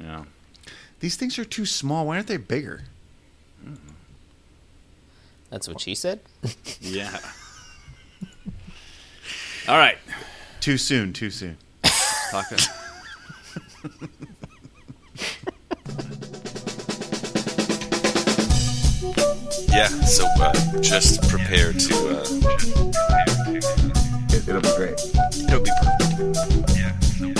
Yeah. These things are too small. Why aren't they bigger? That's what she said. Yeah. All right. Too soon. Too soon. Talk. Yeah, so uh, just prepare to. Uh, It, it'll be great. it'll be perfect.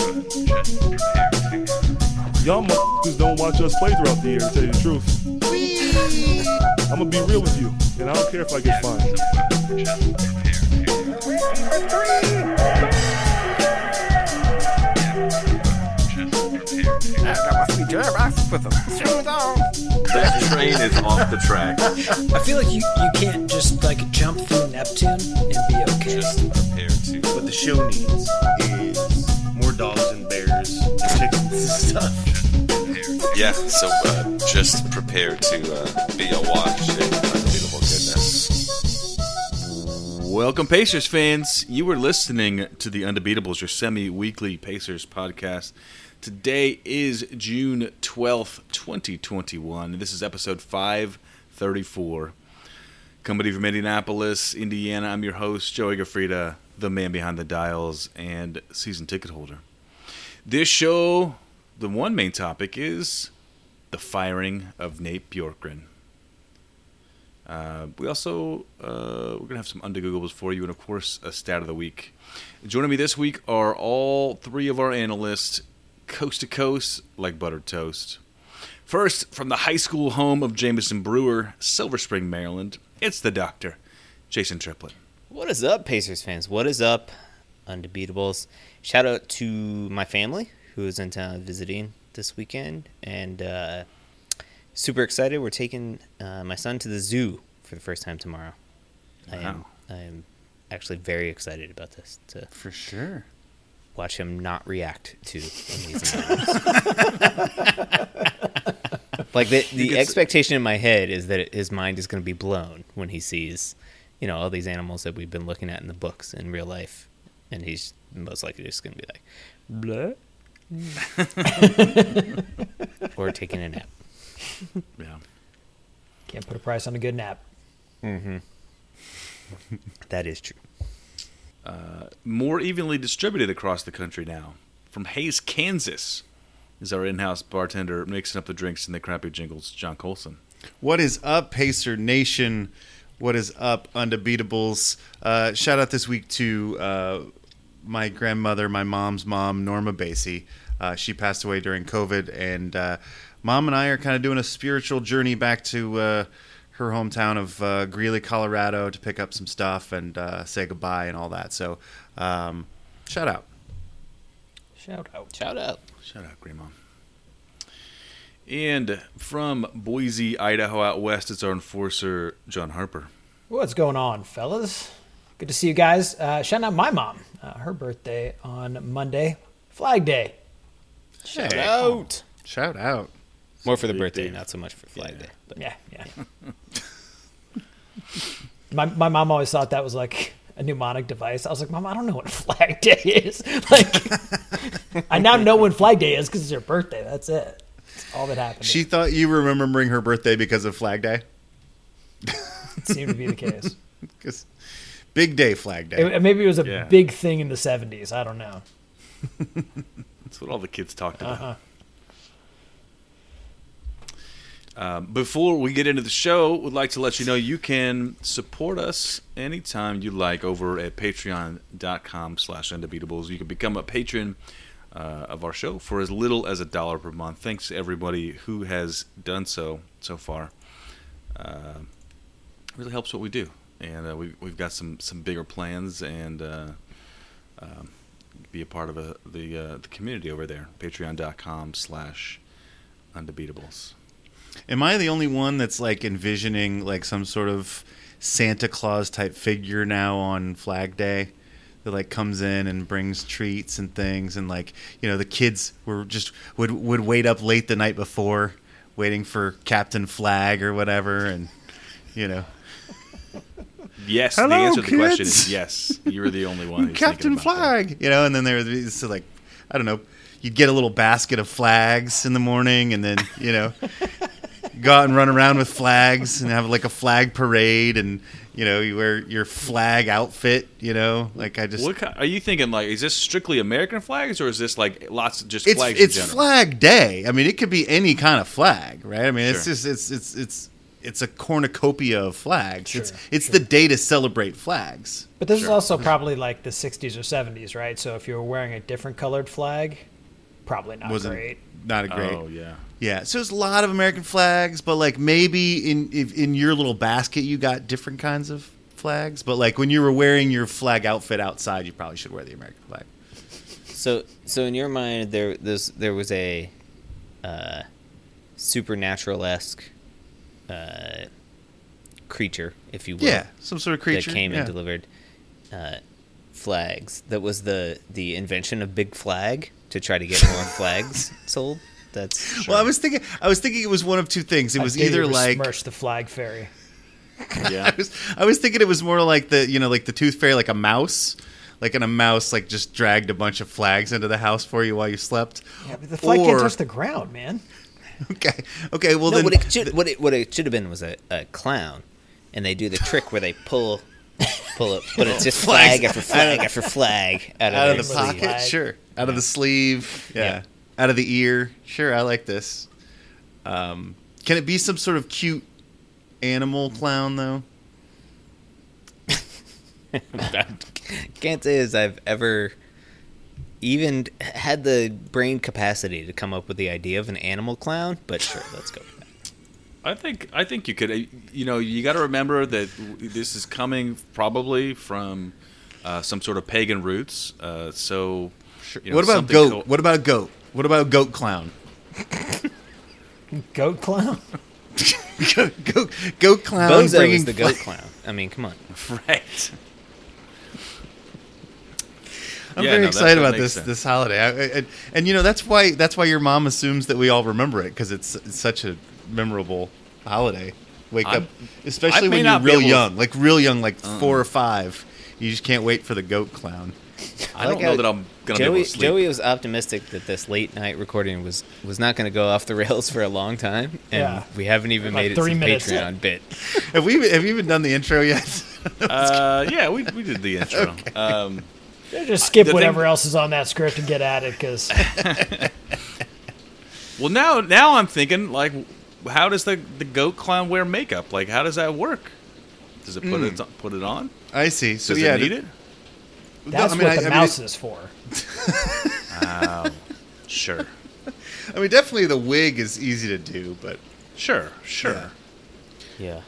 Y'all motherfuckers don't watch us play throughout the year, to tell you the truth. I'm gonna be real with you, and I don't care if I get fined. That train is off the track. I feel like you, you can't just like jump through Neptune and be okay. Just prepare to. What the show needs is more dogs and bears and chickens and stuff. Yeah, so uh, just prepare to uh, be awash in unbelievable goodness. Welcome, Pacers fans. You were listening to the Undebeatables, your semi weekly Pacers podcast. Today is June 12th, 2021. This is episode 534. Coming from Indianapolis, Indiana, I'm your host, Joey Gafrida, the man behind the dials and season ticket holder. This show, the one main topic is the firing of Nate Bjorkgren. Uh, we also uh, we're gonna have some undergoogles for you, and of course, a stat of the week. Joining me this week are all three of our analysts, coast to coast like buttered toast. First, from the high school home of Jameson Brewer, Silver Spring, Maryland, it's the Doctor, Jason Triplett. What is up, Pacers fans? What is up, Undebeatables? Shout out to my family who is in town visiting this weekend, and uh, super excited. We're taking uh, my son to the zoo for the first time tomorrow. I am Wow. I am actually very excited about this to For sure. watch him not react to amazing animals. like the the expectation in my head is that his mind is going to be blown when he sees, you know, all these animals that we've been looking at in the books in real life, and he's most likely just going to be like, blah, or taking a nap. Yeah. Can't put a price on a good nap. That is true. More evenly distributed across the country now. From Hays, Kansas, is our in-house bartender mixing up the drinks and the crappy jingles, John Colson. What is up, Pacer Nation? What is up, Undebeatables? Uh, shout out this week to uh, my grandmother, my mom's mom, Norma Basie. Uh, she passed away during COVID, and uh, mom and I are kind of doing a spiritual journey back to uh, her hometown of uh, Greeley, Colorado, to pick up some stuff and uh, say goodbye and all that. So, um, shout out. Shout out. Shout out. Shout out, Grandma. And from Boise, Idaho, out west, it's our enforcer, John Harper. What's going on, fellas? Good to see you guys. Uh, shout out my mom. Uh, her birthday on Monday, Flag Day. Shout out. Shout out. More for the birthday, not so much for Flag Day. But Yeah, yeah. my my mom always thought that was like a mnemonic device. I was like, Mom, I don't know what Flag Day is. Like, I now know when Flag Day is because it's her birthday. That's it. That's all that happened. She thought you were remembering her birthday because of Flag Day. it seemed to be the case. 'Cause big day, Flag Day. It- maybe it was a Yeah. big thing in the '70s. I don't know. What all the kids talked about. Uh-huh. Um, before we get into the show, we'd like to let you know you can support us anytime you like over at patreon.com slash undebeatables. You can become a patron uh, of our show for as little as a dollar per month. Thanks to everybody who has done so so far. Uh, really helps what we do. And uh, we, we've got some, some bigger plans and uh, um, be a part of a, the, uh, the community over there. Patreon.com slash undebeatables. Am I the only one that's like envisioning like some sort of Santa Claus type figure now on Flag Day that like comes in and brings treats and things and like you know the kids were just would would wait up late the night before waiting for Captain Flag or whatever and you know Yes, Hello, the answer to the question kids. is yes. You're the only one who's Captain that. Flag you know and then there was like I don't know you'd get a little basket of flags in the morning, and then you know, go out and run around with flags and have like a flag parade, and you know, you wear your flag outfit. You know, like I just What are you thinking? Like, is this strictly American flags, or is this like lots of just it's flags it's in general? Flag Day. I mean, it could be any kind of flag, right? I mean, it's Sure. just it's it's it's it's a cornucopia of flags. it's Sure, it's the day to celebrate flags. But this is also probably like the 60s or 70s, right? So if you were wearing a different colored flag, probably not Wasn't great. not a great. Oh yeah. Yeah, so there's a lot of American flags, but like maybe in if in your little basket you got different kinds of flags. But like when you were wearing your flag outfit outside, you probably should wear the American flag. So, so in your mind, there, there's, there was a uh, supernatural esque uh, creature, if you will, Yeah, some sort of creature that came yeah. and delivered uh, flags. That was the the invention of Big Flag to try to get more flags sold. That's Well, I was thinking, I was thinking it was one of two things. It I was either like besmirch the flag fairy. Yeah. I was, I was thinking it was more like the you know like the tooth fairy, like a mouse, like and a mouse like just dragged a bunch of flags into the house for you while you slept. Yeah, but the flag Or- can't touch the ground, man. Okay, okay, well no, then what it should what it what it should have been was a, a clown, and they do the trick where they pull pull it, but it's just flag after flag after flag out of, out of the pocket, sure, out of the sleeve, yeah. Yeah. out of the ear, sure. I like this. Um, can it be some sort of cute animal clown though? Can't say as I've ever even had the brain capacity to come up with the idea of an animal clown, but sure, let's go. with that. I think I think you could. uh, You know, you got to remember that this is coming probably from uh, some sort of pagan roots. Uh, so, you know, what about goat? co- what about goat? What about goat clown? Goat clown? goat, goat, goat clown Bozo bringing is the goat flag- clown. I mean, come on. right? I'm Yeah, very no, excited about this sense. this holiday, I, I, and, and you know that's why that's why your mom assumes that we all remember it because it's, it's such a memorable holiday. Wake I'm- up, especially when you're real able to- young, like real young, like four or five. You just can't wait for the goat clown. I don't Like know that I'm gonna be Joey, able to sleep. Joey was optimistic that this late night recording was was not going to go off the rails for a long time, and Yeah. we haven't even Like made it three to the minutes in. Patreon bit. Have we have you even done the intro yet? uh, yeah, we, we did the intro. um, Yeah, Just skip uh, the thing- whatever else is on that script and get at it because well, now now I'm thinking like, how does the the goat clown wear makeup? Like, how does that work? Does it put hmm. it put it on? I see. So Does yeah, it need th- it? that's I mean, what the I mean, mouse is for. Oh, sure, I mean, definitely the wig is easy to do, but sure, sure. Yeah. Yeah.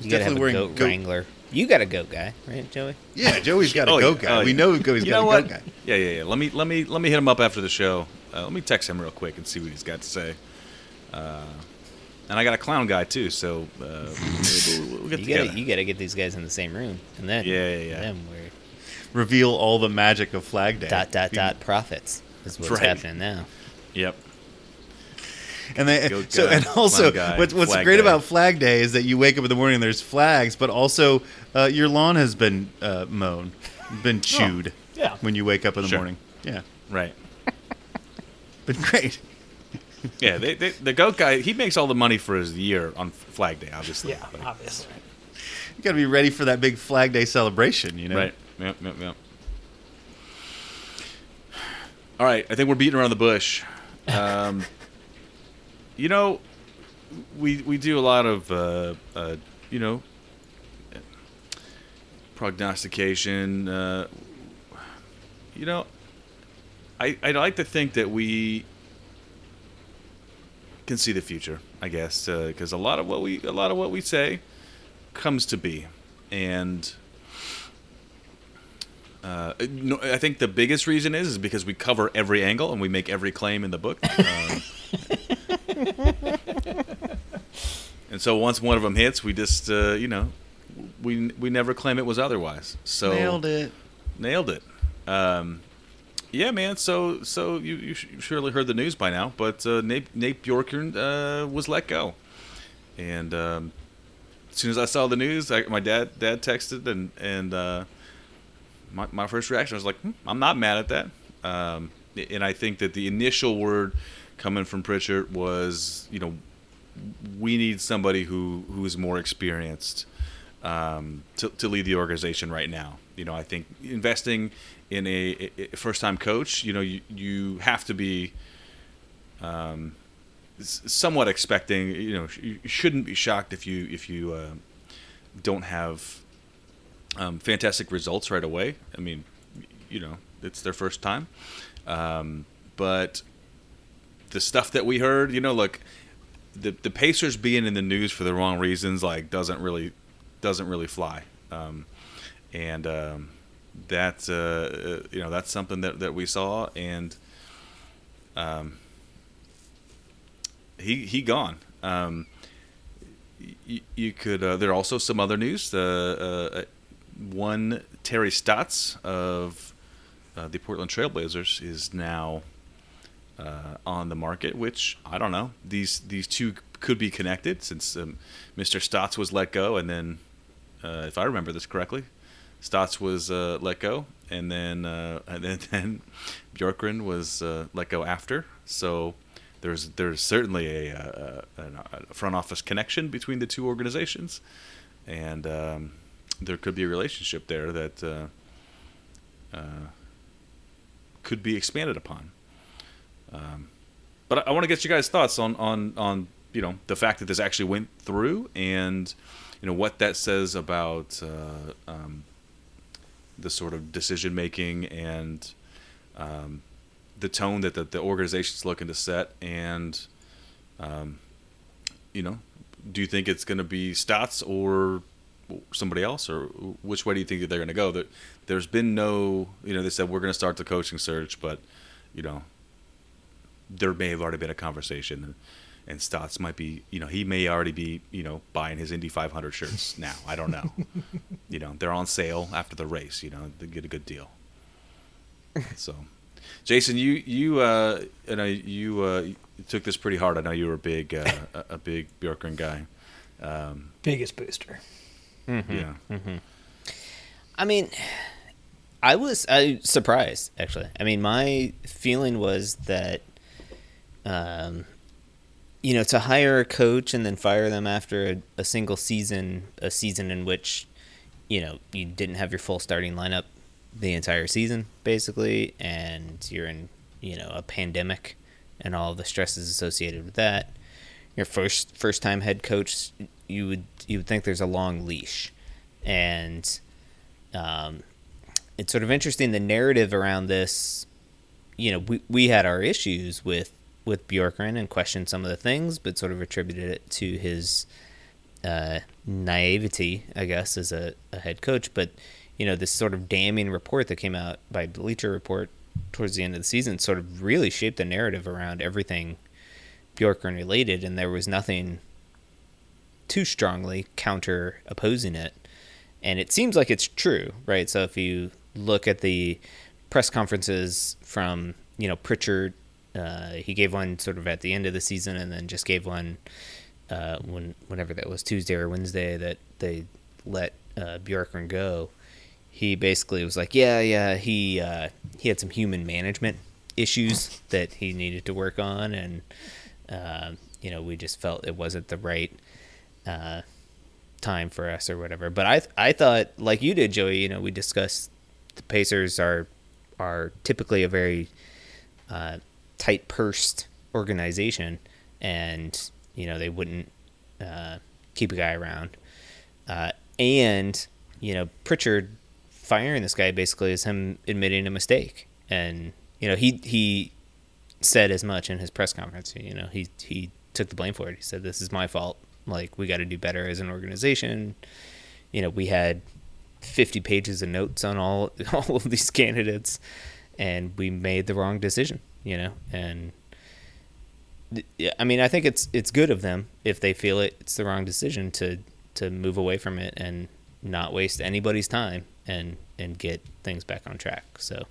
You gotta have Definitely a wearing goat, goat- wrangler. You got a goat guy, right, Joey? yeah, Joey's got a Oh, goat yeah. guy. Oh, we yeah. know Joey's You got know a what? goat guy. Yeah, yeah, yeah. Let me let me let me hit him up after the show. Uh, let me text him real quick and see what he's got to say. Uh, and I got a clown guy too, so uh, we'll, we'll, we'll get You together. gotta you gotta get these guys in the same room, and then Yeah, yeah, yeah. Then we're Reveal all the magic of Flag Day. dot dot dot profits is what's Right. happening now. Yep. And they, Goat so guy, and also clown guy, what, what's great Day. about Flag Day is that you wake up in the morning and there's flags, but also uh, your lawn has been uh, mown, been chewed Yeah. when you wake up in the Sure. morning. Yeah, Right. been great. Yeah, they, they, the goat guy he makes all the money for his year on Flag Day, obviously. Yeah, Like, obviously. You got to be ready for that big Flag Day celebration. You know, Right. Yep. Yep. Yep. All right. I think we're beating around the bush. Um, you know, we we do a lot of uh, uh, you know prognostication. Uh, you know, I I like to think that we can see the future. I guess because a lot of what we a lot of what we say comes to be, and uh, no, I think the biggest reason is is because we cover every angle and we make every claim in the book. Um, and so once one of them hits, we just uh, you know we we never claim it was otherwise. So nailed it. Nailed it. Um, yeah, man. So so you you sh- you surely heard the news by now, but uh, Nate Nate Bjorkgren uh, was let go, and um, as soon as I saw the news, I, my dad dad texted and and uh, my my first reaction was like, hmm, I'm not mad at that. Um, and I think that the initial word coming from Pritchard was, you know, we need somebody who who is more experienced um, to to lead the organization right now. You know, I think investing in a, a first time coach, you know, you you have to be. Um, somewhat expecting, you know, you shouldn't be shocked if you if you uh, don't have um, fantastic results right away. I mean, you know, it's their first time. Um, but the stuff that we heard, you know, look, the the Pacers being in the news for the wrong reasons, like, doesn't really doesn't really fly. Um, and um, that uh, uh, you know that's something that, that we saw, and um, he he gone. Um, you, you could. Uh, there are also some other news. Uh, uh, one Terry Stotts of uh, the Portland Trailblazers is now uh, on the market. Which I don't know. These these two could be connected since um, Mr. Stotts was let go, and then, uh, if I remember this correctly, Stotts was uh, let go, and then uh, and then, then was uh, let go after. So there's there's certainly a, a, a front office connection between the two organizations, and um, there could be a relationship there that uh, uh, could be expanded upon. Um, but I, I want to get you guys' thoughts on on on you know the fact that this actually went through and you know what that says about uh, um, the sort of decision making and um, the tone that the, the organization's looking to set and um, you know do you think it's going to be Stotts or somebody else or which way do you think that they're going to go? That there's been no you know they said we're going to start the coaching search but you know there may have already been a conversation and, and Stotts might be, you know, he may already be, you know, buying his Indy 500 shirts now. I don't know. you know, they're on sale after the race. You know, they get a good deal. So, Jason, you you uh, you know you uh, you took this pretty hard. I know you were a big uh, a- a big Bjorkgren guy. Um, Biggest booster. Yeah, I mean, I was I surprised actually. I mean, my feeling was that, um, you know, to hire a coach and then fire them after a, a single season, a season in which, you know, you didn't have your full starting lineup the entire season basically, and you're in, you know, a pandemic and all the stresses associated with that. Your first first time head coach, you would you would think there's a long leash, and um, it's sort of interesting the narrative around this. You know, we we had our issues with with Bjorkgren and questioned some of the things, but sort of attributed it to his uh, naivety, I guess, as a, a head coach. But you know, this sort of damning report that came out by Bleacher Report towards the end of the season sort of really shaped the narrative around everything Bjorkgren related, and there was nothing too strongly counter opposing it. And it seems like it's true, right? So if you look at the press conferences from, you know, Pritchard, uh, he gave one sort of at the end of the season and then just gave one uh, when whenever that was Tuesday or Wednesday that they let uh, go. He basically was like, yeah, yeah, he uh, he had some human management issues that he needed to work on, and uh, you know, we just felt it wasn't the right uh, time for us or whatever. But I I thought like you did, Joey. You know, we discussed the Pacers are are typically a very uh, tight pursed organization, and you know they wouldn't uh, keep a guy around. Uh, and you know Pritchard firing this guy basically is him admitting a mistake, and you know he he said as much in his press conference. You know he he took the blame for it. He said this is my fault. Like we got to do better as an organization. You know we had 50 pages of notes on all all of these candidates and we made the wrong decision you know and I mean I think it's it's good of them if they feel it it's the wrong decision to to move away from it and not waste anybody's time and and get things back on track so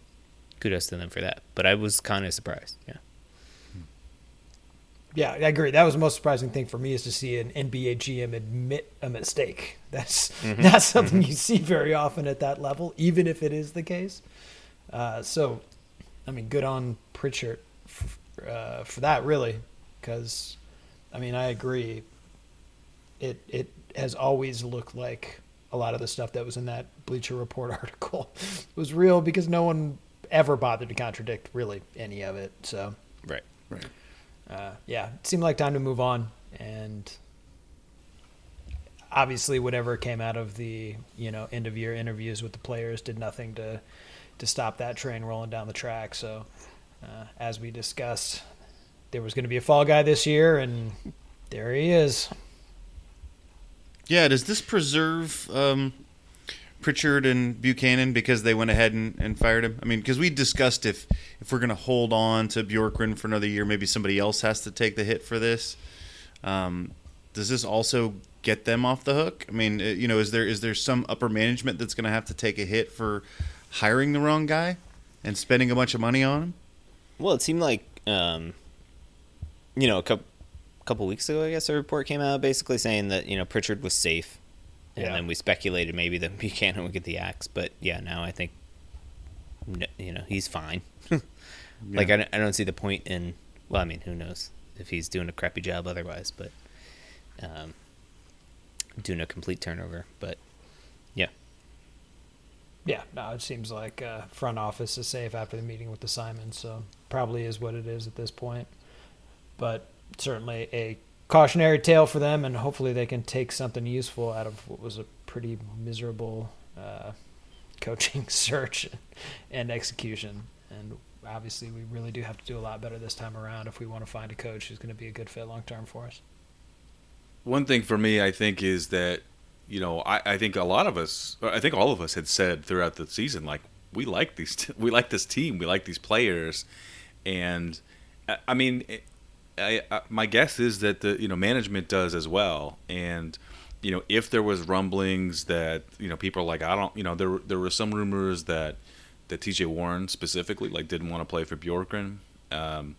kudos to them for that but I was kind of surprised yeah Yeah, I agree. That was the most surprising thing for me is to see an NBA GM admit a mistake. That's not something you see very often at that level, even if it is the case. Uh, so, I mean, good on Pritchard f- uh, for that, really, because I mean, I agree. It it has always looked like a lot of the stuff that was in that Bleacher Report article was real because no one ever bothered to contradict really any of it. So Right. Right. uh, yeah, it seemed like time to move on. And obviously, whatever came out of the you know end of year interviews with the players did nothing to to stop that train rolling down the track. So uh, as we discussed, there was going to be a fall guy this year, and there he is. Yeah, does this preserve um, Pritchard and Buchanan because they went ahead and, and fired him? I mean, because we discussed if if we're going to hold on to Bjorkgren for another year, maybe somebody else has to take the hit for this. Um, does this also get them off the hook? I mean, uh, you know, is there is there some upper management that's going to have to take a hit for hiring the wrong guy and spending a bunch of money on him? Well, it seemed like, um, you know, a couple couple weeks ago, I guess a report came out basically saying that you know Pritchard was safe, and Yeah. then we speculated maybe that Buchanan would get the axe. But yeah, now I think, you know, he's fine. Like I don't, I don't see the point in. Well, I mean, who knows if he's doing a crappy job otherwise, but um, doing a complete turnover. But yeah, Yeah, no, it seems like uh, front office is safe after the meeting with the Simons, so probably is what it is at this point. But certainly a cautionary tale for them, and hopefully they can take something useful out of what was a pretty miserable uh, coaching search and execution. And obviously, we really do have to do a lot better this time around if we want to find a coach who's going to be a good fit long term for us. One thing for me, I think, is that you know, I, I think a lot of us, I think all of us had said throughout the season, like we like these, t- we like this team, we like these players, and I- mean, I, I, my guess is that the you know management does as well, and you know if there was rumblings that you know people are like I don't you know there there were some rumors that that T.J. Warren specifically like didn't want to play for Bjorkgren. Um,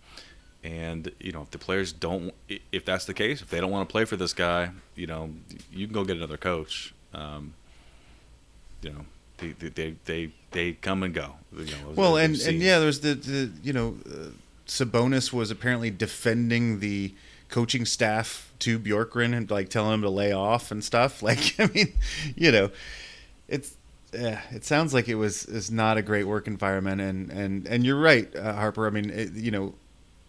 and you know, if the players don't, if that's the case, if they don't want to play for this guy, you know, you can go get another coach. Um, you know, they they they they, come and go. You know, Well, and and yeah, there's the, the you know, uh, Sabonis was apparently defending the coaching staff to Bjorkgren and like telling him to lay off and stuff. Like, I mean, you know, it's yeah, it sounds like it was is not a great work environment. And and and you're right, uh, Harper. I mean, it, you know.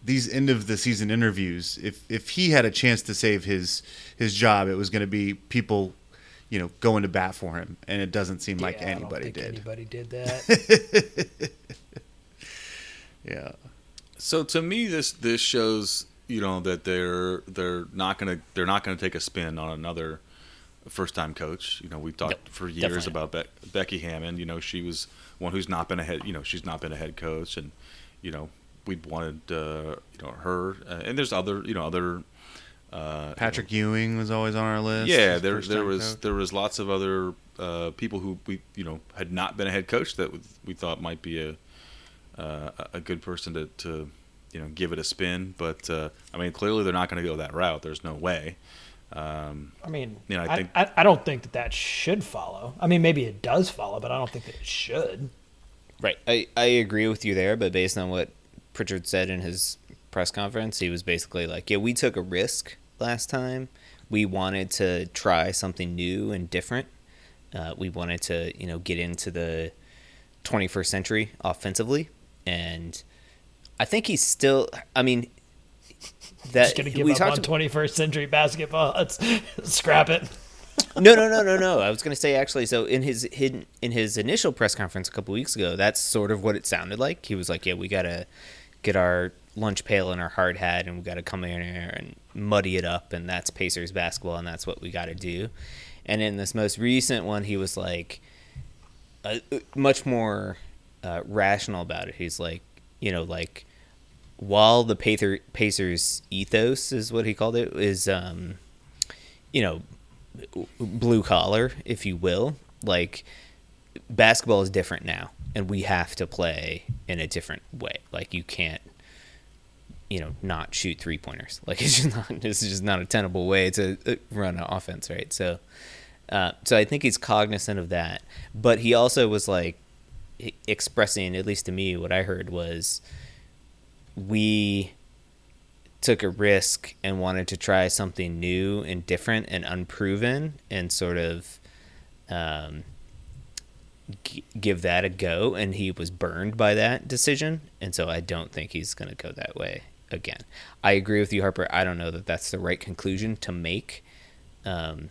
These end of the season interviews, if if he had a chance to save his his job, it was going to be people, you know, going to bat for him, and it doesn't seem like Yeah, I don't anybody think did. Anybody did that? Yeah. So to me, this this shows you know that they're they're not gonna they're not gonna take a spin on another first time coach. You know, we've talked Nope, for years definitely about Be- Becky Hammon. You know, she was one who's not been a head. You know, she's not been a head coach, and you know we'd wanted uh, you know her. Uh, and there's other you know other. Uh, Patrick Ewing was always on our list. yeah, there there was coach. there was lots of other uh, people who we you know had not been a head coach that we thought might be a uh, a good person to, to you know give it a spin. But uh, I mean, clearly they're not going to go that route. There's no way. Um, I mean, You know, I I, think- I, I don't think that that should follow. I mean, maybe it does follow, but I don't think that it should. Right. I, I agree with you there, but based on what Pritchard said in his press conference, he was basically like, yeah, we took a risk last time. We wanted to try something new and different. Uh, we wanted to, you know, get into the 21st century offensively. And I think he's still, I mean, that Just gonna give we talked on 21st century basketball. Let's scrap it. no, no, no, no, no. I was going to say actually. So in his hidden in his initial press conference a couple weeks ago, that's sort of what it sounded like. He was like, "Yeah, we got to get our lunch pail and our hard hat, and we got to come in here and muddy it up, and that's Pacers basketball, and that's what we got to do." And in this most recent one, he was like, uh, much more uh, rational about it. He's like, you know, like while the Pacer, Pacers ethos is what he called it is, um, you know, blue collar, if you will. Like basketball is different now, and we have to play in a different way. Like you can't, you know, not shoot three pointers. Like it's just not. This is just not a tenable way to uh, run an offense, right? So, uh, so I think he's cognizant of that, but he also was like, expressing, at least to me, what I heard was we took a risk and wanted to try something new and different and unproven and sort of um, g- give that a go. And he was burned by that decision. And so I don't think he's going to go that way again. I agree with you, Harper. I don't know that that's the right conclusion to make. Um,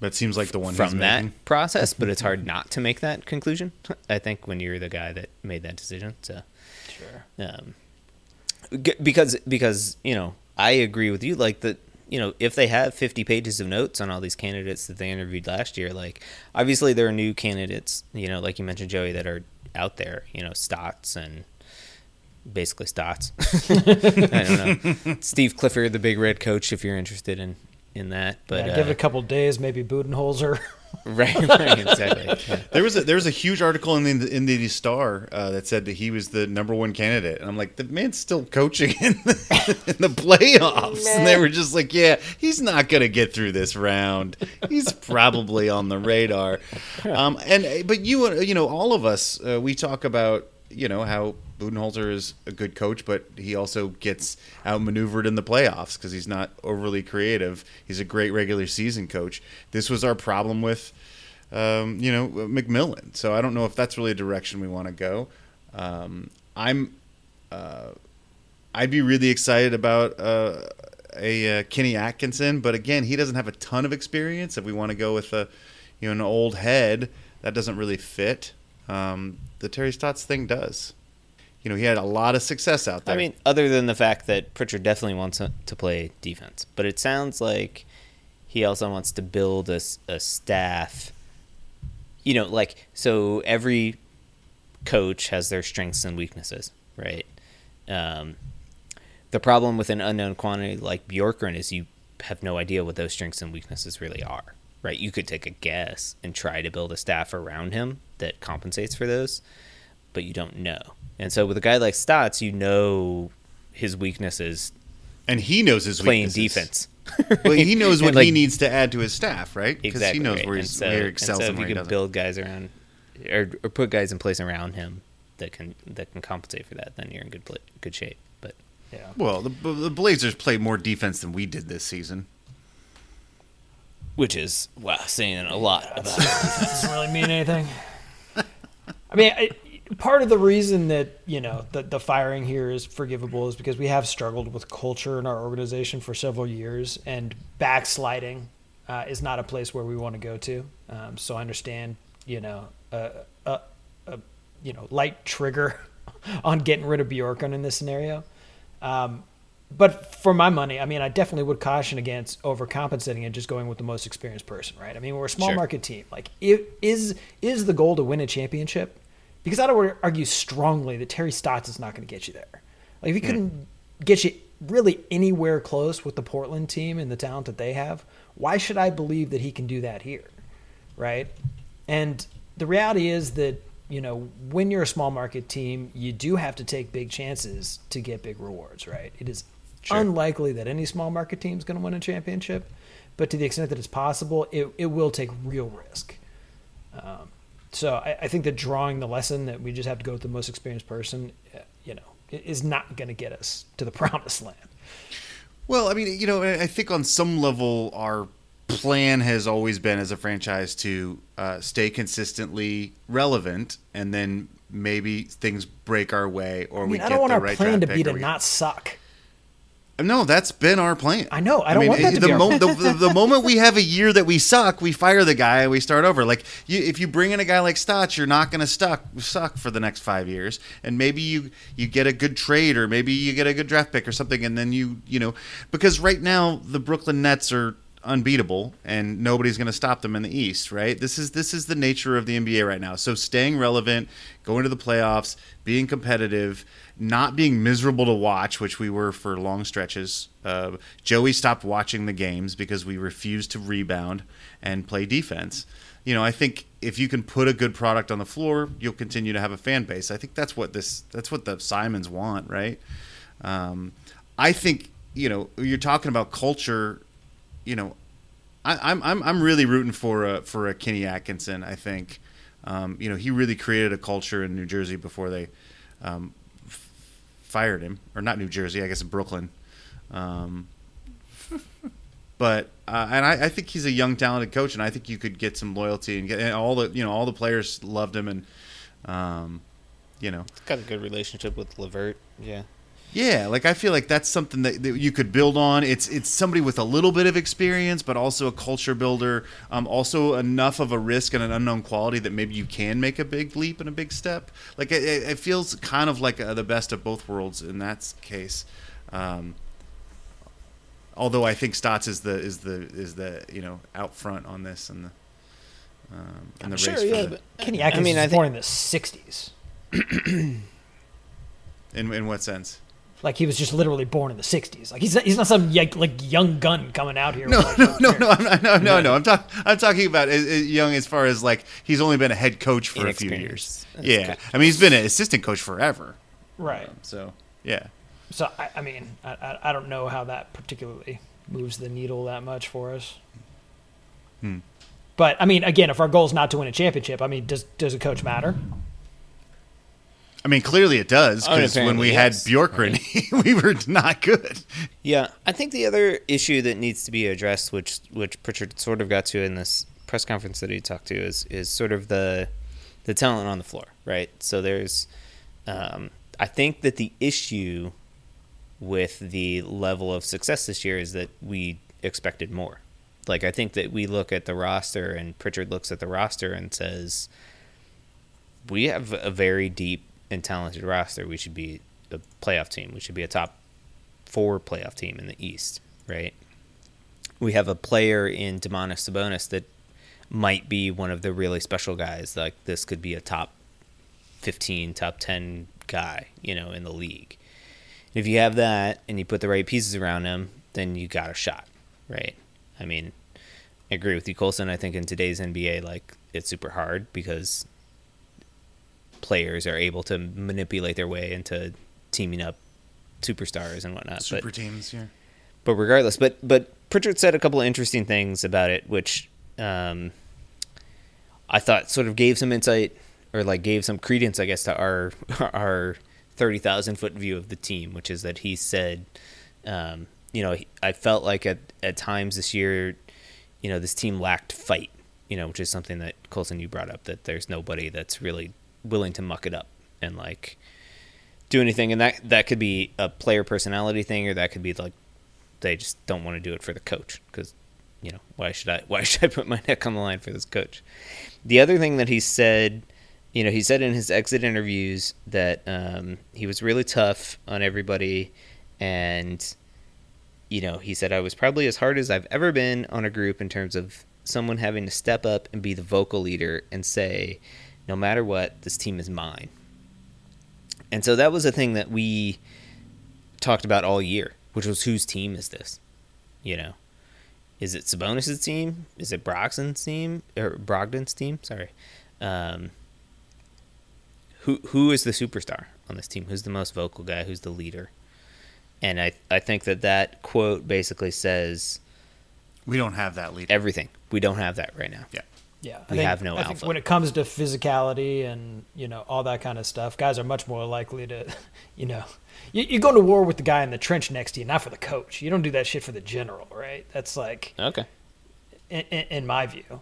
That seems like the one he's from that making. process, but it's hard not to make that conclusion. I think when you're the guy that made that decision, so Sure. um, g- because because you know I agree with you. Like that, you know, if they have 50 pages of notes on all these candidates that they interviewed last year, like obviously there are new candidates. You know, like you mentioned, Joey, that are out there. You know, Stotts and basically Stotts. I don't know. Steve Clifford, the big red coach, if you're interested in in that. But Yeah, uh, give it a couple days, maybe Budenholzer. right, right, exactly. Yeah. There was a there was a huge article in the in the Star uh, that said that he was the number one candidate, and I'm like, the man's still coaching in the, in the playoffs, and they were just like, yeah, he's not gonna get through this round. He's probably on the radar. Um, and but you uh, you know all of us uh, we talk about you know how Budenholzer is a good coach, but he also gets outmaneuvered in the playoffs because he's not overly creative. He's a great regular season coach. This was our problem with um, you know, McMillan. So I don't know if that's really a direction we want to go. Um, I'm, uh, I'd be really excited about uh, a uh, Kenny Atkinson, but again, he doesn't have a ton of experience. If we want to go with a, you know, an old head, that doesn't really fit. Um, the Terry Stotts thing does. You know, he had a lot of success out there. I mean, other than the fact that Pritchard definitely wants to play defense, but it sounds like he also wants to build a, a staff. You know, like so every coach has their strengths and weaknesses, right? Um, the problem with an unknown quantity like Bjorkgren is you have no idea what those strengths and weaknesses really are, right? You could take a guess and try to build a staff around him that compensates for those, but you don't know. And so with a guy like Stotts, you know his weaknesses and he knows his playing weaknesses. defense. Well, he knows what like, he needs to add to his staff, right? Because Exactly. he knows right. where, he's, so, where he and excels so and if where you he can doesn't. build guys around or, or put guys in place around him that can that can compensate for that, then you're in good pla good shape. But Yeah. Well, the, the Blazers played more defense than we did this season. which is wow, saying a lot about doesn't really mean anything. I mean, I, part of the reason that you know the the firing here is forgivable is because we have struggled with culture in our organization for several years, and backsliding uh, is not a place where we want to go to. Um, so I understand, you know, a, a, a you know light trigger on getting rid of Bjorken in this scenario. Um, but for my money, I mean, I definitely would caution against overcompensating and just going with the most experienced person, right? I mean, we're a small Sure. market team. Like, if, is is the goal to win a championship? Because I would argue strongly that Terry Stotts is not going to get you there. Like, if he couldn't get you really anywhere close with the Portland team and the talent that they have, why should I believe that he can do that here, right? And the reality is that you know when you're a small market team, you do have to take big chances to get big rewards, right? It is unlikely that any small market team is going to win a championship, but to the extent that it's possible, it, it will take real risk. Um, so I, I think that drawing the lesson that we just have to go with the most experienced person, uh, you know, is not going to get us to the promised land. Well, I mean, you know, I think on some level, our plan has always been as a franchise to uh, stay consistently relevant, and then maybe things break our way, or I we mean, get I don't want the our right plan to be to we- not suck. No, that's been our plan. I know. I don't want that to the, be our mo- the, the, the moment we have a year that we suck, we fire the guy and we start over. Like you, if you bring in a guy like Stotts, you're not going to stuck suck for the next five years, and maybe you you get a good trade or maybe you get a good draft pick or something, and then you you know because right now the Brooklyn Nets are unbeatable and nobody's going to stop them in the East, right? This is this is the nature of the NBA right now. So staying relevant, going to the playoffs, being competitive, not being miserable to watch, which we were for long stretches. Uh, Joey stopped watching the games because we refused to rebound and play defense. You know, I think if you can put a good product on the floor, you'll continue to have a fan base. I think that's what this that's what the Simons want, right? Um, I think you know you're talking about culture. You know, I, I'm I'm I'm really rooting for a for a Kenny Atkinson. I think Um, you know, he really created a culture in New Jersey before they um, fired him, or not New Jersey, I guess Brooklyn. Um, but uh, and I, I think he's a young, talented coach, and I think you could get some loyalty and get and all the you know all the players loved him, and um, you know Got a good relationship with LeVert. Yeah. Yeah, like I feel like that's something that, that you could build on. It's it's somebody with a little bit of experience, but also a culture builder. Um, also enough of a risk and an unknown quality that maybe you can make a big leap and a big step. Like it, it it feels kind of like uh, the best of both worlds in that case. Um, although I think Stotts is the is the is the you know out front on this and the um, in the Sure, race. yeah, for the, but Kenny Atkins I mean, was I born think in the '60s. in in what sense? Like he was just literally born in the '60s. Like he's not, he's not some y- like young gun coming out here. No, with, like, no, no, no, I'm not, no, no, no. I'm talking. I'm talking about uh, uh, young as far as like he's only been a head coach for a few years. That's Yeah, good. I mean he's been an assistant coach forever. Right. So yeah, So I, I mean, I, I I don't know how that particularly moves the needle that much for us. Hmm. But I mean, again, if our goal is not to win a championship, I mean, does does a coach matter? I mean clearly it does because when we yes. had Bjorkgren, we were not good. Yeah, I think the other issue that needs to be addressed, which which Pritchard sort of got to in this press conference that he talked to, is is sort of the the talent on the floor, right? So there's, um, I think that the issue with the level of success this year is that we expected more. Like I think that we look at the roster and Pritchard looks at the roster and says, we have a very deep and talented roster. We should be a playoff team. We should be a top four playoff team in the East, right? We have a player in Domantas Sabonis that might be one of the really special guys. Like this could be a top fifteen, top ten guy, you know, in the league. If you have that and you put the right pieces around him, then you got a shot, right? I mean, I agree with you, Colson. I think in today's NBA, like it's super hard because players are able to manipulate their way into teaming up superstars and whatnot. Super but teams here. but regardless, but but Pritchard said a couple of interesting things about it, which um, I thought sort of gave some insight or like gave some credence, I guess, to our our thirty thousand foot view of the team, which is that he said, um, you know, he- I felt like at at times this year, you know, this team lacked fight, you know, which is something that Colson you brought up that there's nobody that's really willing to muck it up and like do anything, and that that could be a player personality thing, or that could be like they just don't want to do it for the coach because you know why should I why should I put my neck on the line for this coach? The other thing that he said, you know, he said in his exit interviews that um, he was really tough on everybody, and you know, he said I was probably as hard as I've ever been on a group in terms of someone having to step up and be the vocal leader and say, no matter what, this team is mine. And so that was a thing that we talked about all year, which was whose team is this? You know, is it Sabonis' team? Is it Broxton's team or Brogdon's team? Sorry. Um, who who is the superstar on this team? Who's the most vocal guy? Who's the leader? And I I think that that quote basically says We don't have that leader. everything. We don't have that right now. Yeah. Yeah, We have no I think alpha. when it comes to physicality and you know all that kind of stuff, guys are much more likely to, you know, you, you're going to war with the guy in the trench next to you, not for the coach. You don't do that shit for the general, right? That's like, Okay. in, in, in my view,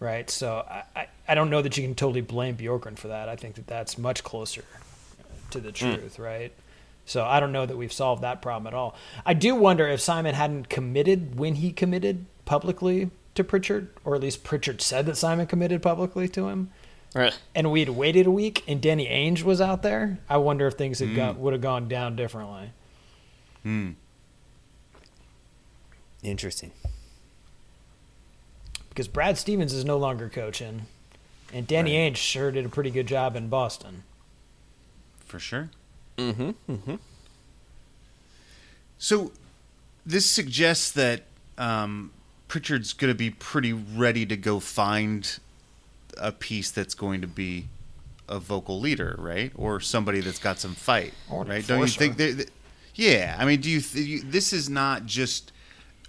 right? So I, I, I don't know that you can totally blame Bjorkgren for that. I think that that's much closer to the hmm. truth, right? So I don't know that we've solved that problem at all. I do wonder if Simon hadn't committed when he committed publicly to Pritchard, or at least Pritchard said that Simon committed publicly to him, Right. and we'd waited a week and Danny Ainge was out there. I wonder if things had gone, would have gone down differently. Hmm. Interesting. Because Brad Stevens is no longer coaching, and Danny Ainge sure did a pretty good job in Boston. For sure. Mm-hmm. Mm-hmm. So this suggests that um, Pritchard's going to be pretty ready to go find a piece that's going to be a vocal leader, right? Or somebody that's got some fight, Or right? Don't you think? That, that- yeah, I mean, do you, th- you? This is not just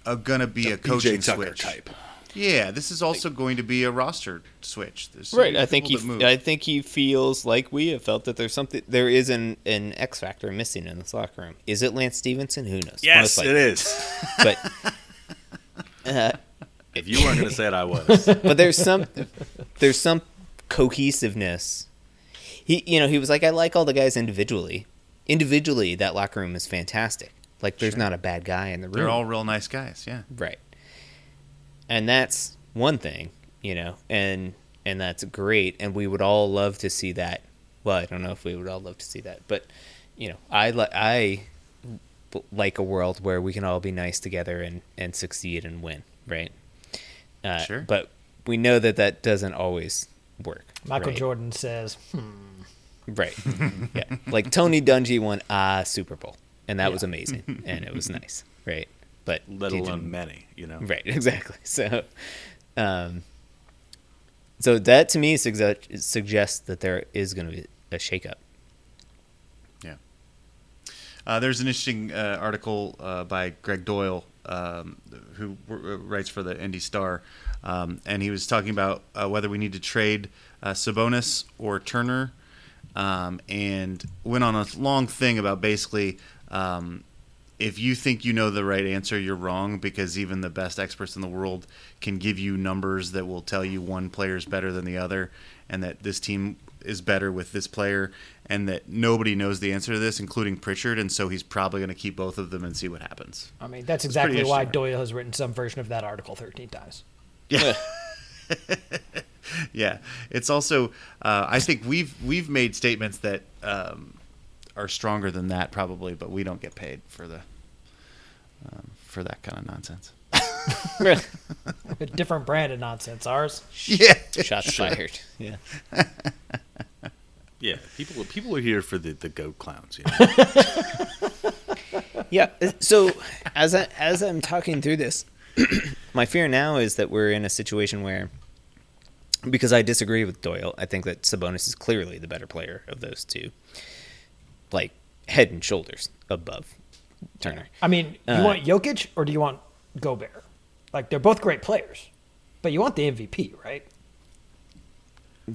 a, going to be a coaching PJ switch. type. Yeah, this is also going to be a roster switch. There's Right. I think he. move. I think he feels like we have felt that there's something. There is an an X factor missing in this locker room. Is it Lance Stephenson? Who knows? Yes, Most it likely. is. But uh, If you weren't going to say it, I was. but there's some there's some cohesiveness. He you know he was like I like all the guys individually. Individually, that locker room is fantastic. Like there's not a bad guy in the room. They're all real nice guys. Yeah. Right. And that's one thing, you know, and and that's great and we would all love to see that. Well, I don't know if we would all love to see that, but you know, I I like a world where we can all be nice together and and succeed and win, right? Uh, Sure. But we know that that doesn't always work. Michael right? Jordan says, hmm, Right. yeah. Like Tony Dungy won a Super Bowl, and that was amazing, and it was nice, right? But Let alone many, you know. Right, exactly. So, um, so that to me sugge- suggests that there is going to be a shakeup. Uh, there's an interesting uh, article uh, by Gregg Doyel, um, who w- writes for the Indy Star, um, and he was talking about uh, whether we need to trade uh, Sabonis or Turner, um, and went on a long thing about basically. Um, if you think you know the right answer, you're wrong because even the best experts in the world can give you numbers that will tell you one player is better than the other and that this team is better with this player and that nobody knows the answer to this, including Pritchard, and so he's probably going to keep both of them and see what happens. I mean, that's It's exactly why. Doyel has written some version of that article 13 times. Yeah. yeah, it's also. Uh, I think we've we've made statements that um, are stronger than that probably, but we don't get paid for the um, for that kind of nonsense. A different brand of nonsense. Ours, Yeah, Shots fired. Yeah. Yeah, people people are here for the, the goat clowns. You know? Yeah. uh, So as I as I'm talking through this, my fear now is that we're in a situation where, because I disagree with Doyel, I think that Sabonis is clearly the better player of those two, like head and shoulders above Turner. I mean, you Uh, want Jokic or do you want Gobert? Like, they're both great players, but you want the MVP, right?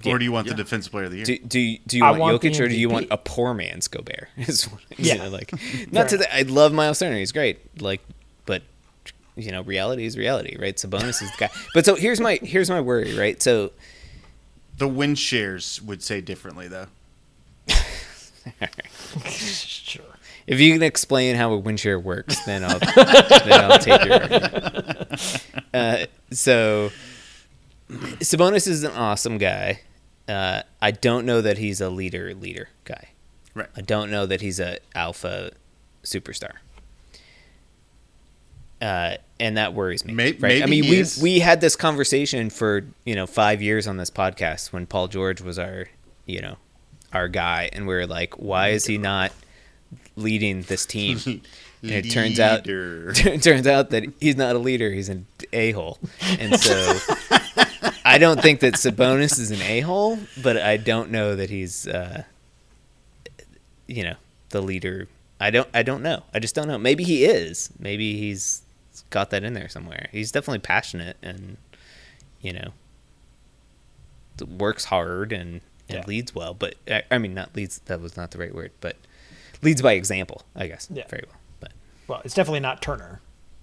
Or do you want Yeah. the defensive player of the year? Do do you, do you want, want Jokic or do you want a poor man's Gobert? Is what, Yeah. you know, like not to the, I love Miles Turner, he's great. Like, but you know, reality is reality, right? Sabonis is the guy. But so here's my here's my worry, right? So the win shares would say differently, though. sure. if you can explain how a win share works, then I'll then I'll take your argument. Uh, so Sabonis is an awesome guy. Uh, I don't know that he's a leader leader guy. Right. I don't know that he's a alpha superstar. Uh, and that worries me. May- right? I mean, we is. we had this conversation for you know five years on this podcast when Paul George was our you know our guy, and we were like, why is he not leading this team? And it turns out it turns out that he's not a leader; he's an a hole, and so I don't think that Sabonis is an a hole, but I don't know that he's, uh, you know, the leader. I don't. I don't know. I just don't know. Maybe he is. Maybe he's got that in there somewhere. He's definitely passionate and, you know, works hard and, and Yeah. leads well. But I, I mean, not leads. That was not the right word, but leads by example. I guess. Yeah. Very well. But Well, it's definitely not Turner.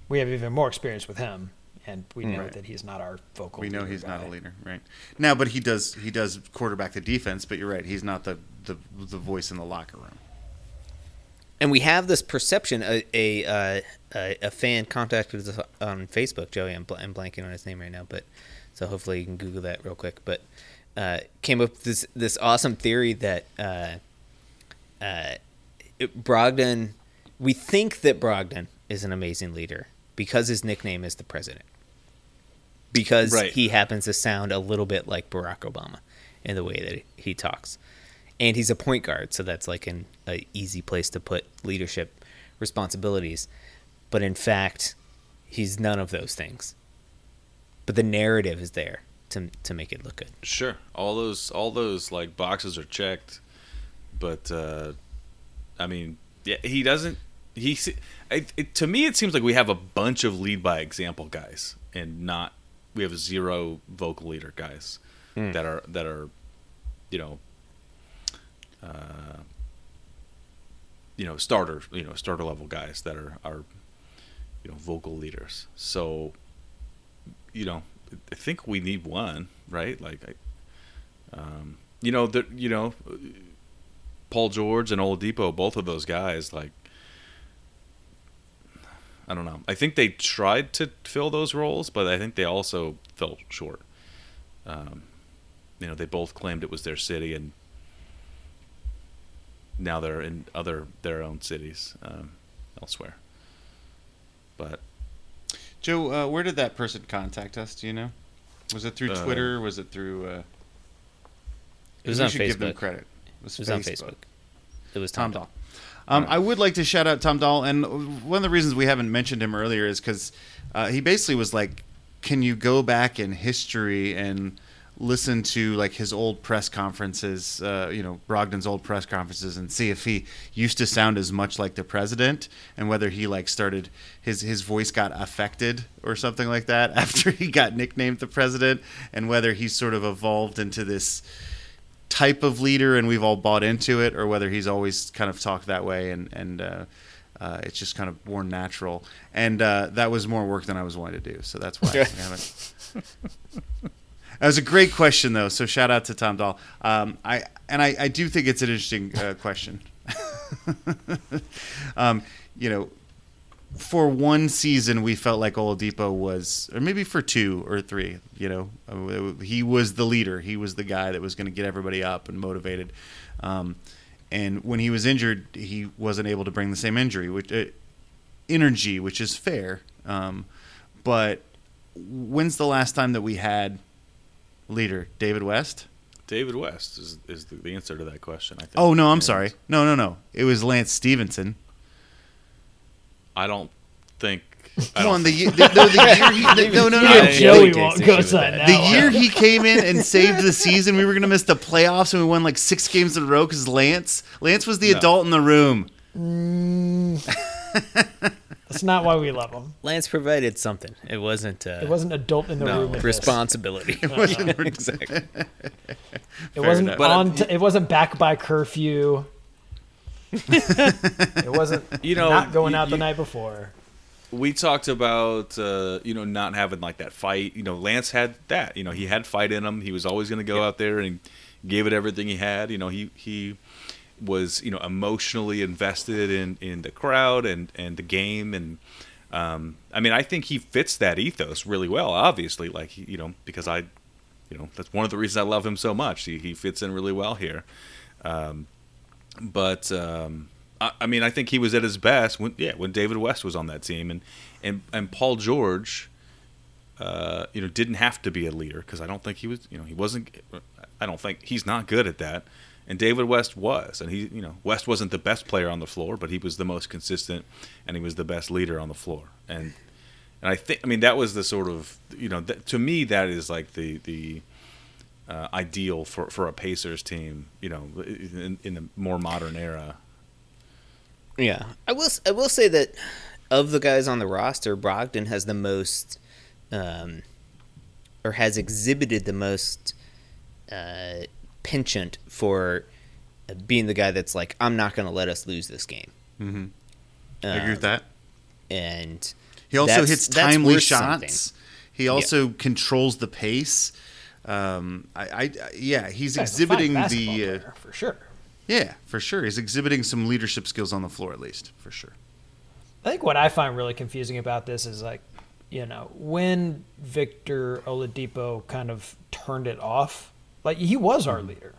We have even more experience with him, and we know Right. that he's not our vocal. We know leader he's not a leader, right? Now, but he does he does quarterback the defense. But you're right, he's not the the, the voice in the locker room. and we have this perception. A a, uh, a, a fan contacted us on Facebook. Joey, I'm, bl- I'm blanking on his name right now, but so hopefully you can Google that real quick. But uh, came up with this this awesome theory that uh, uh, it- Brogdon. We think that Brogdon is an amazing leader because his nickname is the president. Because Right. he happens to sound a little bit like Barack Obama in the way that he talks and he's a point guard, so that's like an a easy place to put leadership responsibilities. But in fact, he's none of those things. But the narrative is there to to make it look good. Sure, all those all those like boxes are checked, but uh, I mean, yeah, he doesn't. He it, it, to me, it seems like we have a bunch of lead by example guys, and not we have zero vocal leader guys that are that are, you know, uh, you know starter you know starter level guys that are are, you know, vocal leaders. So, you know, I think we need one, right? Like, I, um, you know, the you know, Paul George and Oladipo, both of those guys, like. I don't know. I think they tried to fill those roles, but I think they also fell short. Um, you know, they both claimed it was their city, and now they're in other their own cities um, elsewhere. But Joe, uh, where did that person contact us? Do you know? Was it through Uh, Twitter? Was it through? Uh, It was we on should give them Facebook. credit. It was on Facebook. It was Tom Tom, Dahl. Um, I would like to shout out Tom Dahl, and one of the reasons we haven't mentioned him earlier is because uh, he basically was like, "Can you go back in history and listen to like his old press conferences, uh, you know, Brogdon's old press conferences, and see if he used to sound as much like the president, and whether he like started his his voice got affected or something like that after he got nicknamed the president, and whether he's sort of evolved into this." Type of leader and we've all bought into it or whether he's always kind of talked that way and and uh, uh, it's just kind of born natural. And uh, that was more work than I was wanting to do so that's why I haven't. That was a great question though so shout out to Tom Dahl. Um, I and I, I do think it's an interesting uh, question. Um, you know for one season we felt like Oladipo was, or maybe for two or three, you know, he was the leader. He was the guy that was going to get everybody up and motivated. Um, and when he was injured, he wasn't able to bring the same injury, which uh, energy, which is fair. Um, but when's the last time that we had leader David West? David West is is the, answer to that question. I think. Oh no, I'm sorry. No, no, no. It was Lance Stephenson. I don't think. I Come don't on, the, ye- the, no, the year he, no, no, no, no. Joey takes won't issue go with sign that. that. The year he came in and saved the season, we were going to miss the playoffs, and we won like six games in a row because Lance, Lance was the No. adult in the room. That's not why we love him. Lance provided something. It wasn't. Uh, It wasn't adult in the No. room. with this. responsibility. exactly. It wasn't enough. On. uh, T- it wasn't back by curfew. it wasn't. You know, not going you- out the you- night before. we talked about uh, you know not having like that fight. You know, Lance had that. You know, he had fight in him. He was always going to go out there and gave it everything he had. You know, he he was you know emotionally invested in in the crowd and and the game and. Um, I mean, I think he fits that ethos really well. Obviously, like you know, because I, you know, that's one of the reasons I love him so much. He he fits in really well here. Um, but um, I, I mean, I think he was at his best when yeah when David West was on that team, and and and Paul George, uh, you know, didn't have to be a leader because I don't think he was. You know, he wasn't. I don't think he's not good at that. And David West was, and he, you know, West wasn't the best player on the floor, but he was the most consistent, and he was the best leader on the floor. And and I think, I mean, that was the sort of, you know, to me, that is like the the uh, ideal for for a Pacers team, you know, in, in the more modern era. Yeah, I will. s- I will say that of the guys on the roster, Brogdon has the most, um, or has exhibited the most uh, penchant for uh, being the guy that's like, I'm not going to let us lose this game. Mhm. Uh, I agree with that. And He also hits timely worth shots. He also controls the pace. Um, I, I, yeah, he's Guy's a fine exhibiting the. Uh, for sure. yeah, for sure. He's exhibiting some leadership skills on the floor, at least, for sure. I think what I find really confusing about this is like, you know, when Victor Oladipo kind of turned it off, like he was our leader.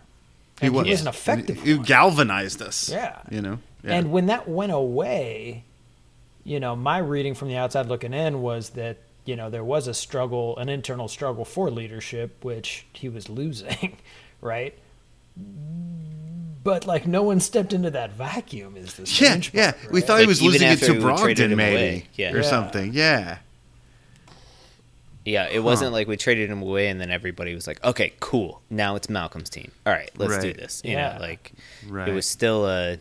And was. He was an effective He one. galvanized us. Yeah. You know? Yeah. And when that went away, you know, my reading from the outside looking in was that, you know, there was a struggle, an internal struggle for leadership, which he was losing, right? But like no one stepped into that vacuum is the yeah, strange yeah. part, We right? thought he was losing it to we Brogdon, maybe. Yeah. Or Yeah. something. Yeah. yeah, it wasn't like we traded him away and then everybody was like, okay, cool. Now it's Malcolm's team. All right, let's do this. You Yeah. know, like Right. it was still a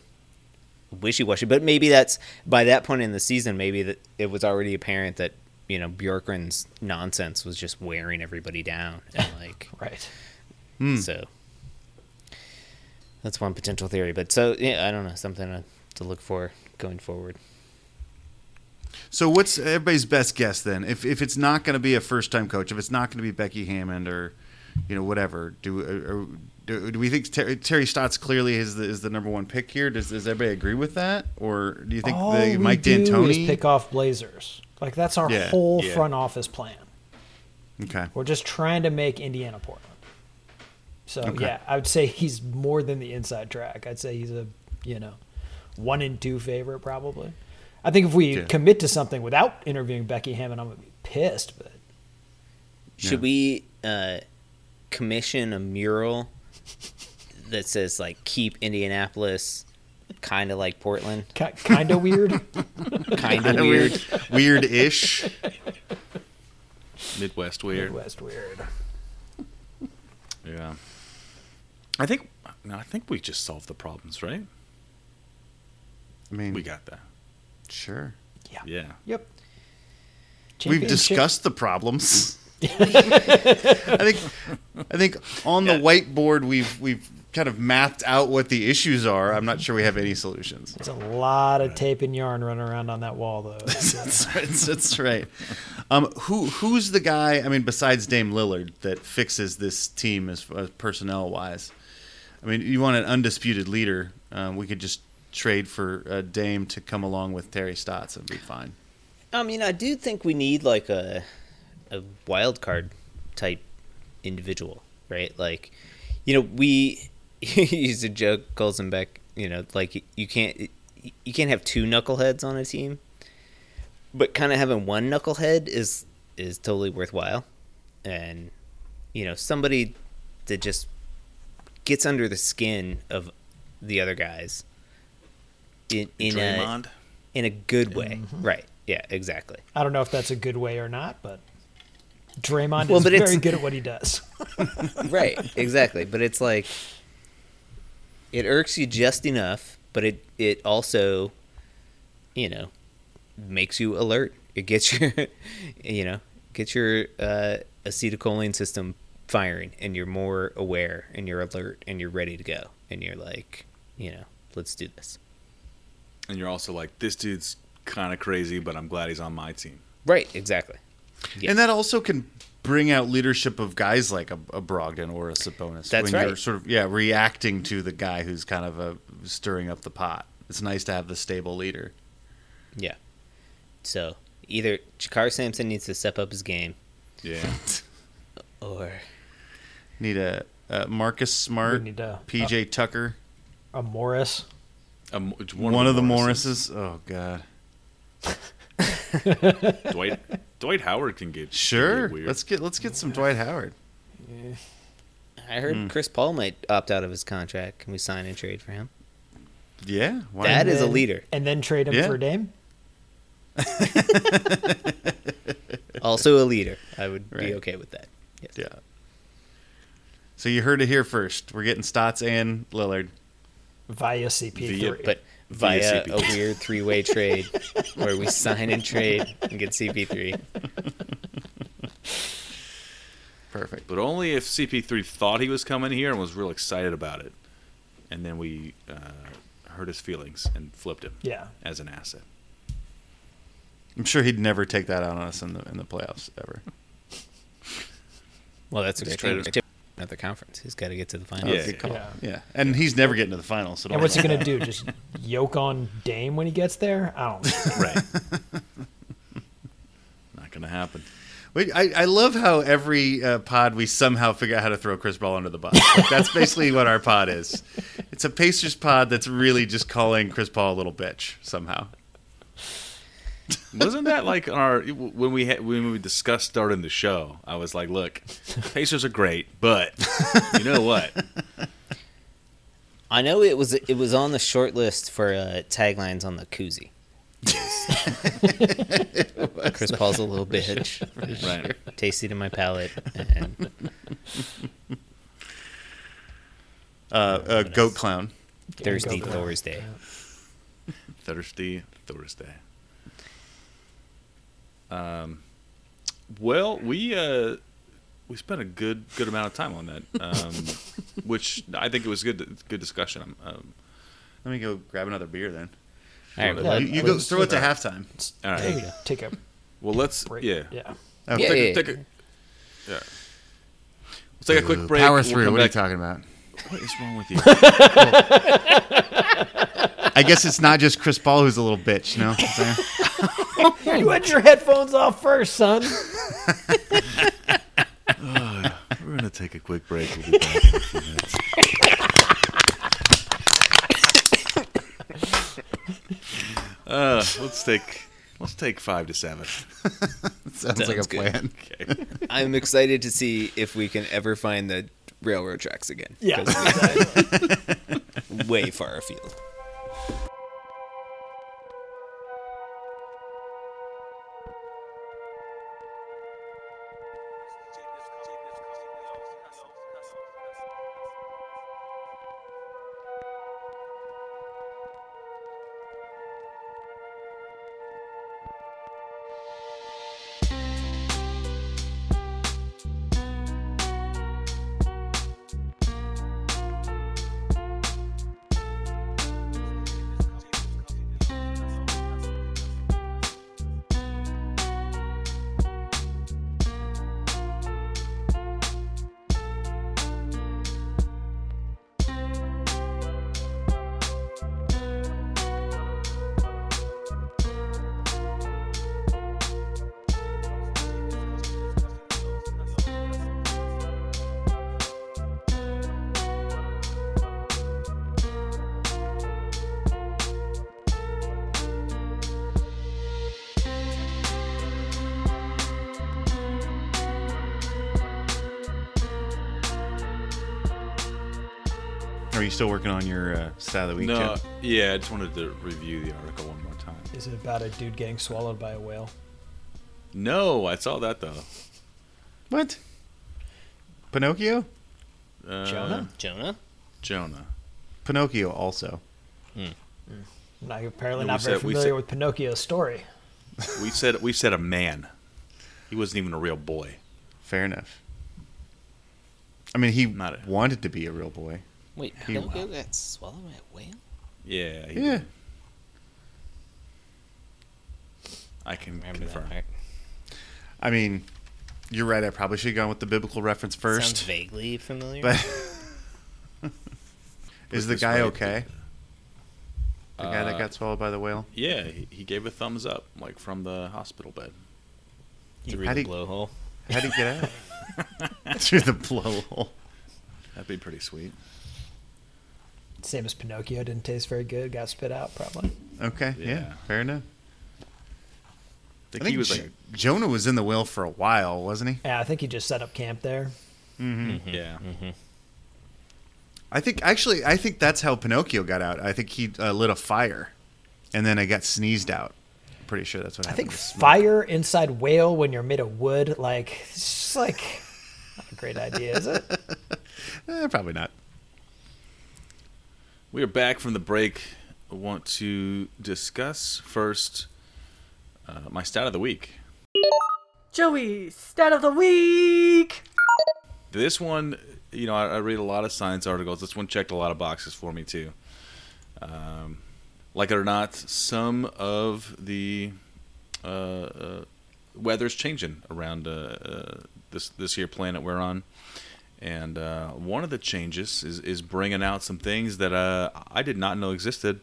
wishy washy. But maybe that's by that point in the season, maybe that it was already apparent that you know Bjorkgren's nonsense was just wearing everybody down, and like Right. Hmm. so. That's one potential theory, but so yeah, I don't know something to, to look for going forward. So what's everybody's best guess then? If if it's not going to be a first time coach, if it's not going to be Becky Hammon or you know whatever, do or, do, do we think Ter- Terry Stotts clearly is the, is the number one pick here? Does, does everybody agree with that, or do you think All the, we Mike do D'Antoni? is pick off Blazers. Like that's our Yeah, whole yeah. front office plan. okay, We're just trying to make Indiana Portland. So Okay. yeah, I would say he's more than the inside track. I'd say he's a you know one and two favorite probably. I think if we Yeah. commit to something without interviewing Becky Hammon, I'm gonna be pissed. But Yeah. Should we uh, commission a mural that says like "Keep Indianapolis," kind of like Portland, kind of weird. kind of weird. weird ish. Midwest weird. Midwest weird. Yeah. I think no, I think we just solved the problems, right? I mean, We got that. sure. Yeah. Yeah. Yep. We've Championship- discussed the problems. I think I think on the whiteboard we've we've kind of mapped out what the issues are. I'm not sure we have any solutions. There's a lot of tape and yarn running around on that wall, though. that's, right, that's right. Um, who who's the guy? I mean, besides Dame Lillard, that fixes this team as, as personnel wise. I mean, you want an undisputed leader. Um, we could just trade for uh, Dame to come along with Terry Stotts and be fine. I mean, I do think we need like a a wild card type individual, right? Like, you know, we used to joke Golzenbeck, you know, like you can't you can't have two knuckleheads on a team, but kind of having one knucklehead is is totally worthwhile, and you know, somebody that just gets under the skin of the other guys in in a in a good way, mm-hmm. right? Yeah, exactly. I don't know if that's a good way or not, but Draymond Well, is but it's- very good at what he does. right exactly but it's like it irks you just enough but it it also you know makes you alert it gets your you know gets your uh, acetylcholine system firing and you're more aware and you're alert and you're ready to go and you're like you know let's do this And you're also like, this dude's kind of crazy, but I'm glad he's on my team. right exactly Yeah. And that also can bring out leadership of guys like a, a Brogdon or a Sabonis. That's when You're right. sort of yeah reacting to the guy who's kind of uh stirring up the pot. It's nice to have the stable leader. yeah so either JaKarr Sampson needs to step up his game Yeah. or Need a, a Marcus Smart, We need a- PJ Tucker, A Morris. Um, it's one, of the Morrises. Oh God, Dwight Dwight Howard can get can sure. get weird. Let's get let's get some Dwight Howard. I heard Hmm. Chris Paul might opt out of his contract. Can we sign and trade for him? Yeah, why That not? is a leader. And then trade him Yeah. for Dame. Also a leader. I would Right. be okay with that. Yes. yeah. So you heard it here first. We're getting Stotts and Lillard. Via CP3. Via- But Via via CP3. a weird three-way trade where we sign and trade and get CP3. Perfect. But only if CP3 thought he was coming here and was real excited about it. And then we uh, hurt his feelings and flipped him yeah. as an asset. I'm sure he'd never take that out on us in the in the playoffs ever. Well, that's a Just great trade thing. the conference. He's got to get to the finals. Yeah. Good. Yeah. Yeah, and he's never getting to the finals. So don't And what's he going to do? Just yoke on Dame when he gets there? I don't know. Right. Not going to happen. Wait, I, I love how every uh, pod we somehow figure out how to throw Chris Paul under the bus. Like, that's basically what our pod is. It's a Pacers pod that's really just calling Chris Paul a little bitch somehow. Wasn't that like our when we had, when we discussed starting the show? I was like, "Look, Pacers are great, but you know what? I know it was it was on the short list for uh, taglines on the koozie. Chris Paul's a little bitch. Right. Tasty to my palate. And Uh, uh, goat clown. Thursday, go, go. Thursday. Thursday, Thursday. Um, Well, we uh, we spent a good good amount of time on that, um, which I think it was good good discussion. Um, Let me go grab another beer then. All right, Yeah, You, you go please. throw it to halftime. all right. Take, take a Well, let's break. yeah. Yeah. Oh, Yeah, Take, yeah, a, take a yeah. Let's take a quick break. Power We'll through. come what are you talking about? What is wrong with you? I guess it's not just Chris Paul who's a little bitch. No. You had your headphones off first, son. We're gonna take a quick break. We'll be back in a few minutes. uh, let's take let's take five to seven. Sounds like a good. plan. Okay. I'm excited to see if we can ever find the railroad tracks again. Yeah. 'cause we- way far afield. You still working on your uh, stat of the week? No, Jim? yeah, I just wanted to review the article one more time. Is it about a dude getting swallowed by a whale? No, I saw that though. What? Pinocchio? Uh, Jonah? Jonah? Jonah. Pinocchio also. Not, apparently No, not very said- familiar said- with Pinocchio's story. We said we said a man. He wasn't even a real boy. Fair enough. I mean, he Not a- wanted to be a real boy. Wait, He- Pinocchio got swallowed by a whale? Yeah. he Yeah. did. I can Remember confirm. that. I mean, you're right. I probably should have gone with the biblical reference first. Sounds vaguely familiar. But is the guy okay? The guy that Uh, got swallowed by the whale? Yeah, he, he gave a thumbs up, like from the hospital bed. Through How'd the he- blowhole. How'd he get out? Through the blowhole. That'd be pretty sweet. Same as Pinocchio, didn't taste very good, got spit out probably. Okay, yeah, Yeah. fair enough. I think, I think he was J- like, Jonah was in the whale for a while, wasn't he? Yeah, I think he just set up camp there. Mm-hmm. a, yeah. I think actually, I think that's how Pinocchio got out. I think he uh, lit a fire, and then I got sneezed out. I'm pretty sure that's what I happened. I think fire inside whale when you're made of wood, like it's just like not a great idea, is it? Eh, probably not. We are back from the break. I want to discuss first uh, my stat of the week. Joey, stat of the week. This one, you know, I, I read a lot of science articles. This one checked a lot of boxes for me too. Um, like it or not, some of the uh, uh, weather's changing around uh, uh, this this here planet we're on, and uh, one of the changes is is bringing out some things that uh, I did not know existed.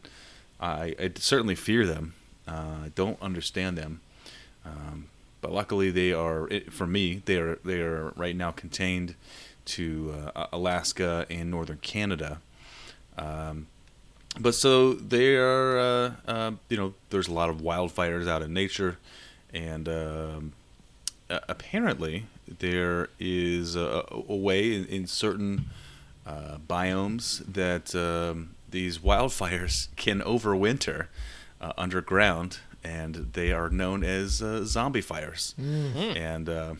I, I certainly fear them. Uh, I don't understand them. Um, but luckily they are for me they are they are right now contained to uh, Alaska and northern Canada. Um, but so they are uh, uh, you know there's a lot of wildfires out in nature, and um, a- apparently there is a, a way in, in certain uh, biomes that um, these wildfires can overwinter uh, underground, and they are known as uh, zombie fires. And uh,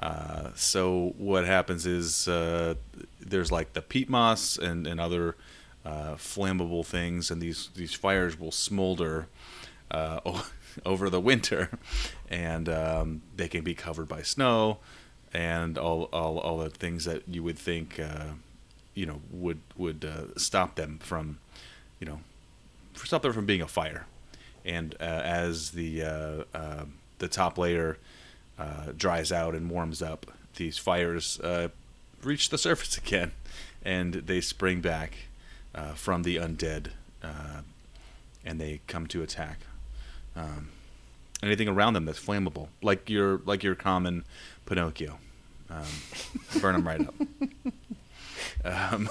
uh, so what happens is uh, there's like the peat moss and, and other uh, flammable things, and these these fires will smolder uh, over the winter, and um, they can be covered by snow, and all all, all the things that you would think, uh, you know, would would uh, stop them from, you know, stop them from being a fire, and uh, as the uh, uh, the top layer uh, dries out and warms up, these fires reach the surface again, and they spring back from the undead, and they come to attack um, anything around them that's flammable, like your like your common Pinocchio. Um, burn them right up. Um,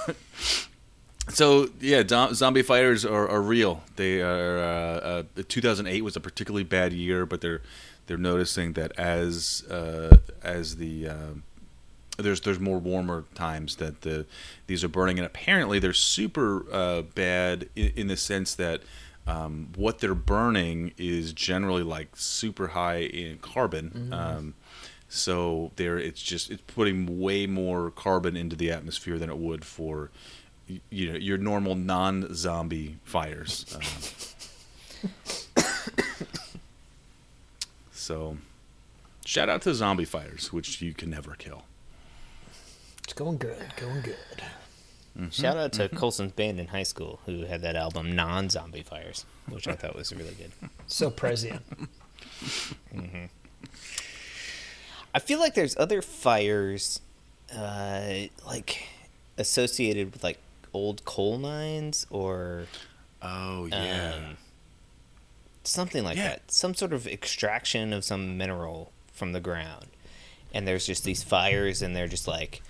so yeah, zombie fires are, are real. They are. Uh, uh, 2008 was a particularly bad year, but they're they're noticing that as uh, as the um there's there's more warmer times that the these are burning, and apparently they're super uh, bad in, in the sense that um, what they're burning is generally like super high in carbon. Um, so there, it's just it's putting way more carbon into the atmosphere than it would for you know your normal non-zombie fires. Um, so, shout out to zombie fires, which you can never kill. It's going good, going good. Shout out to Colson's band in high school who had that album Non Zombie Fires, which I thought was really good. So prescient. I feel like there's other fires, uh, like associated with like old coal mines or Oh um, something like Yeah. that. Some sort of extraction of some mineral from the ground, and there's just these fires, and they're just like,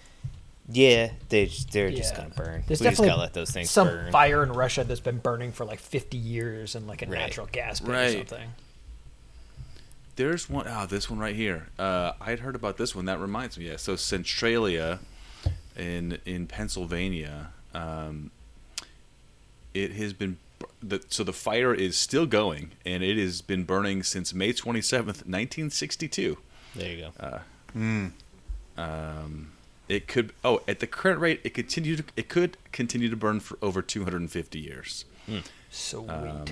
yeah, they they're just gonna burn. There's we just definitely gotta let those things some burn. fire in Russia that's been burning for like 50 years in like a Right. natural gas pit or something. There's one oh, this one right here. Uh, I had heard about this one. That reminds me. Yeah. So Centralia, in in Pennsylvania, um, it has been. The, so the fire is still going, and it has been burning since May twenty seventh, nineteen sixty two. There you go. Um, it could. Oh, at the current rate, it continue. To, it could continue to burn for over two hundred and fifty years. Sweet. Um,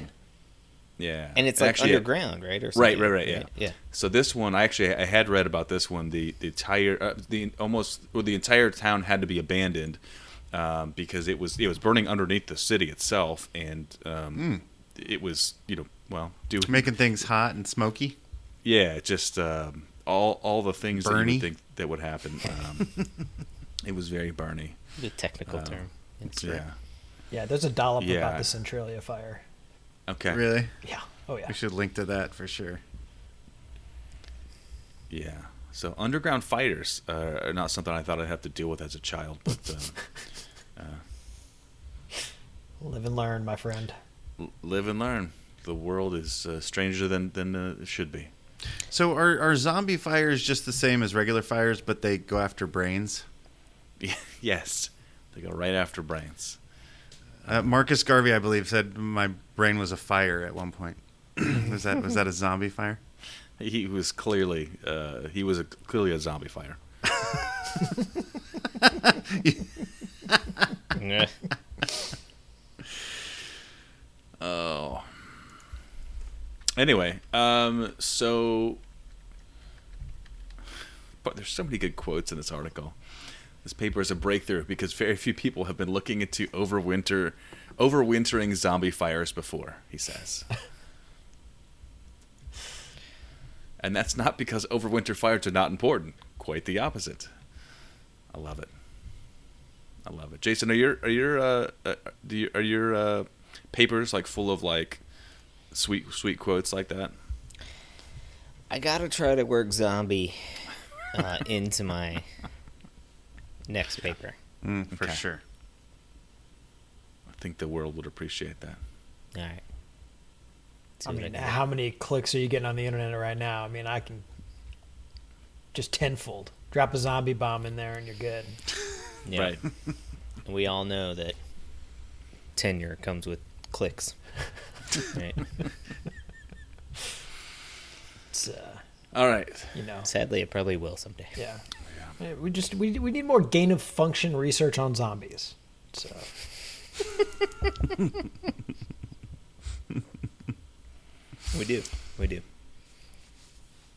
Yeah, and it's like Actually, underground, right? Or Right, something, right, right. Yeah. yeah. So this one, I actually I had read about this one. The the entire uh, the almost well, the entire town had to be abandoned um, because it was it was burning underneath the city itself, and um, it was you know well doing Making things hot and smoky. yeah just um, all all the things that you Bernie? would think that would happen. Um, it was very Bernie. The technical Um, term. It's true. Yeah. yeah, there's a dollop Yeah. about the Centralia fire. Okay. Really? Yeah. Oh yeah. We should link to that for sure. Yeah. So underground fighters uh, are not something I thought I'd have to deal with as a child, but um, Live and learn, my friend. l- live and learn. The world is uh, stranger than than uh, it should be. So are are zombie fires just the same as regular fires, but they go after brains? yes, they go right after brains. Uh, Marcus Garvey, I believe, said my brain was a fire at one point. was that was that a zombie fire? He was clearly uh, he was a, clearly a zombie fire. Oh. Anyway, um, so, but there's so many good quotes in this article. This paper is a breakthrough because very few people have been looking into overwinter, overwintering zombie fires before. He says, and that's not because overwinter fires are not important. Quite the opposite. I love it. I love it. Jason, are your are your uh, uh, do you, are your uh, papers like full of like sweet sweet quotes like that? I gotta try to work zombie uh, into my next paper. Mm, for Okay. sure. I think the world would appreciate that. All right. I mean, do. how many clicks are you getting on the internet right now? I mean, I can just tenfold. Drop a zombie bomb in there and you're good. Yeah. Right. We all know that tenure comes with clicks. right. It's, uh, All right. you know, Sadly, it probably will someday. yeah. Yeah, We just we, we need more gain of function research on zombies. So We do. We do.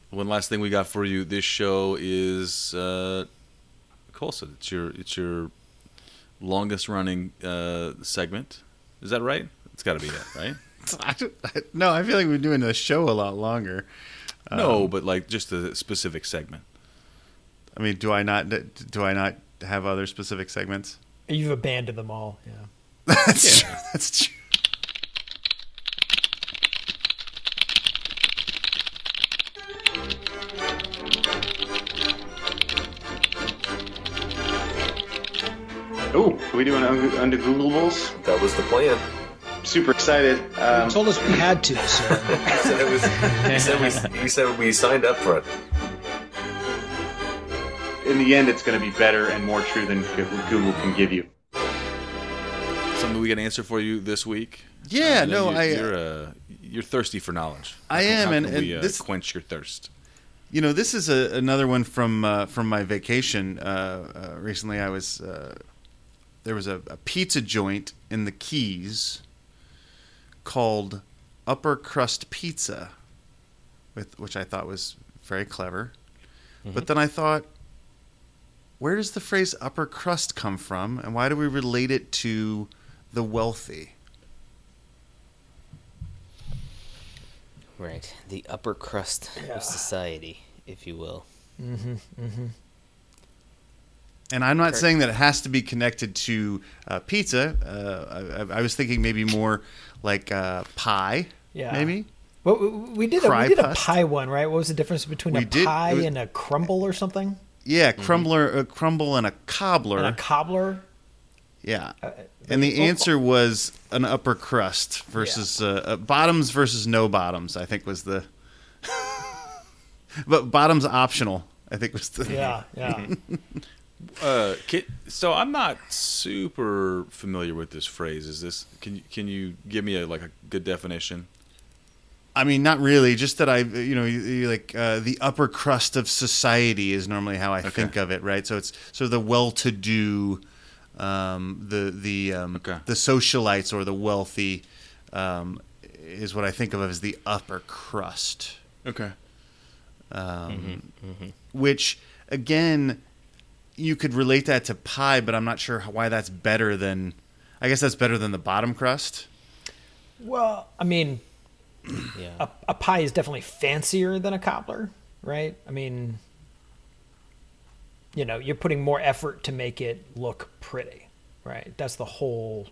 One last thing we got for you. This show is uh, Colson. It's your it's your longest running uh, segment. Is that right? It's got to be it, right? I I- no, I feel like we're doing the show a lot longer. no, um, but like just a specific segment. I mean, do I not do I not have other specific segments? You've abandoned them all. Yeah. That's true. That's true. Oh, are we doing un- Undegooglables? That was the plan. Super excited. Um, told us we had to, so. He said it was. He said we. He said we signed up for it. in the end, it's going to be better and more true than Google can give you. Something we can answer for you this week. Yeah, Uh, no, you, I- You're uh, you're thirsty for knowledge. I How am, how and- can and we, uh, this- quench your thirst. You know, this is a, another one from uh, from my vacation. Uh, uh, recently, I was uh, there was a, a pizza joint in the Keys called Upper Crust Pizza, with which I thought was very clever. But then I thought, where does the phrase upper crust come from, and why do we relate it to the wealthy? Right. The upper crust Yeah. of society, if you will. Mm-hmm. Mm-hmm. And I'm not Kurt. saying that it has to be connected to uh, pizza. Uh, I, I was thinking maybe more like uh, pie. Yeah. Maybe. Well, we- we did a, we did a pie one, right? What was the difference between We a did- pie was- and a crumble or something? Yeah, crumbler, a crumble, and a cobbler. And a cobbler? yeah. Uh, And the oh, answer was an upper crust versus uh, uh, bottoms versus no bottoms. I think was the. but bottoms optional. I think was the. Yeah, yeah. Uh, ki- so I'm not super familiar with this phrase. Is this? Can you can you give me a like a good definition? I mean, not really. Just that I, you know, you, you like uh, the upper crust of society is normally how I think of it, right? So it's sort of the well-to-do, um, the the um, the socialites or the wealthy, um, is what I think of as the upper crust. Okay. Um, Which, again, you could relate that to pie, but I'm not sure why that's better than. I guess that's better than the bottom crust. Well, I mean, Yeah. a, a pie is definitely fancier than a cobbler, right? I mean, you know, you're putting more effort to make it look pretty, right? That's the whole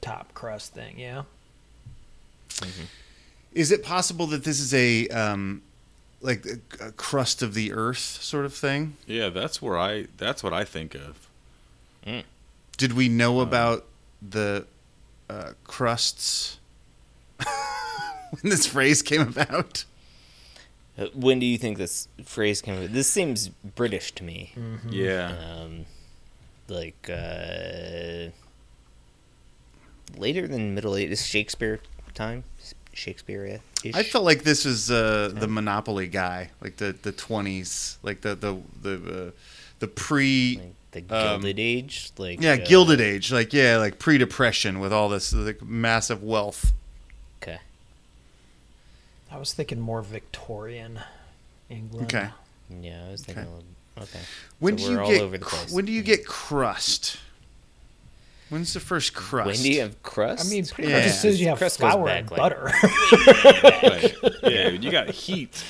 top crust thing, yeah. Is it possible that this is a um, like a, a crust of the earth sort of thing? Yeah, that's where I. That's what I think of. Did we know about the uh, crusts when this phrase came about? Uh, When do you think this phrase came? This seems British to me. Mm-hmm. Yeah. Um, like uh, later than Middle Ages, Shakespeare time, Shakespeare. I felt like this was uh, the Monopoly guy, like the the twenties, like the the the uh, the pre the Gilded Age, like yeah, uh, Gilded Age, like yeah, like pre Depression with all this like massive wealth. Okay. I was thinking more Victorian England. Okay. Yeah, I was thinking. Okay. a little- Okay. When So do we're you all get over the place. when do you get crust? When's the first crust? When do you have crust? I mean, pretty Yeah. much as soon as you have Crust flour back, and like- butter. Right. Yeah, you got heat.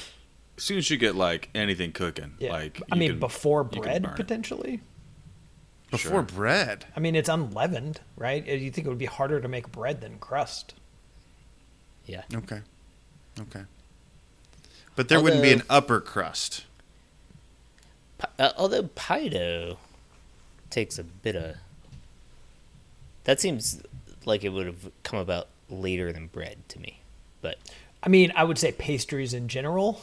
As soon as you get like anything cooking, Yeah. like I mean, can- before bread, potentially. Before Sure. bread. I mean, it's unleavened, right? Uh, You think it would be harder to make bread than crust? Yeah. Okay. Okay. But there wouldn't be an upper crust. Uh, although pie dough takes a bit of. That seems like it would have come about later than bread to me, but I mean, I would say pastries in general.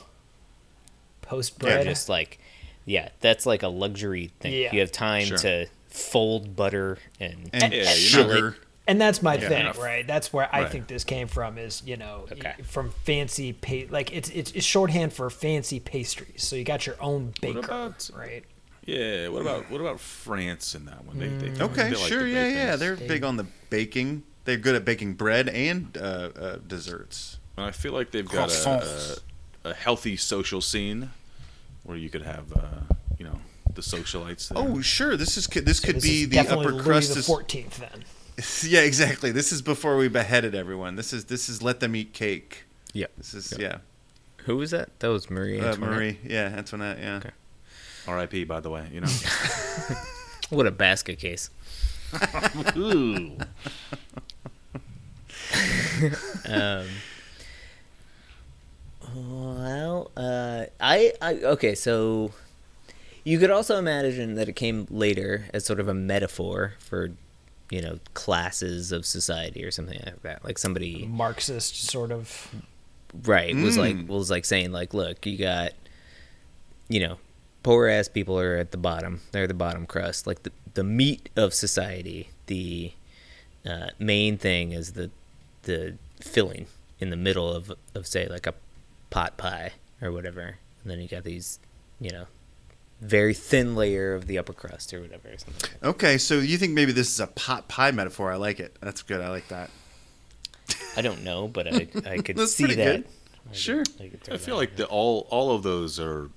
Post they're bread. just like, yeah, that's like a luxury thing. Yeah. You have time Sure. to fold butter and, And Yeah, you're sugar. And that's my Yeah, thing, enough. right? That's where I Right. think this came from. Is you know Okay. from fancy pa- like it's, it's it's shorthand for fancy pastries. So you got your own baker, about- right? Yeah. What about what about France in that one? They, they, Okay, they like sure, yeah, bake yeah. things. They're big on the baking. They're good at baking bread and uh, uh, desserts. And I feel like they've got a, a, a healthy social scene where you could have, uh, you know, the socialites. There. Oh, sure. This is this So could this be is the upper Louis crust. the Fourteenth then. yeah, exactly. This is before we beheaded everyone. This is this is let them eat cake. Yeah. This is yeah. Who was that? That was Marie. Uh, Antoinette? Marie. Yeah, Antoinette. Yeah. Okay. R.I.P. By the way, you know. What a basket case. Ooh. um, well, uh, I, I okay. So you could also imagine that it came later as sort of a metaphor for, you know, classes of society or something like that. Like somebody Marxist sort of. right was like Mm. was like saying like, look, you got, you know, poor ass people are at the bottom. They're the bottom crust. Like the the meat of society. The uh, main thing is the the filling in the middle of of say like a pot pie or whatever, and then you got these, you know, very thin layer of the upper crust or whatever. Or something. like. Okay, so you think maybe this is a pot pie metaphor? I like it. That's good. I like that. I don't know, but I I could That's see that. good. I could- Sure. I, could I feel that like the, all all of those are.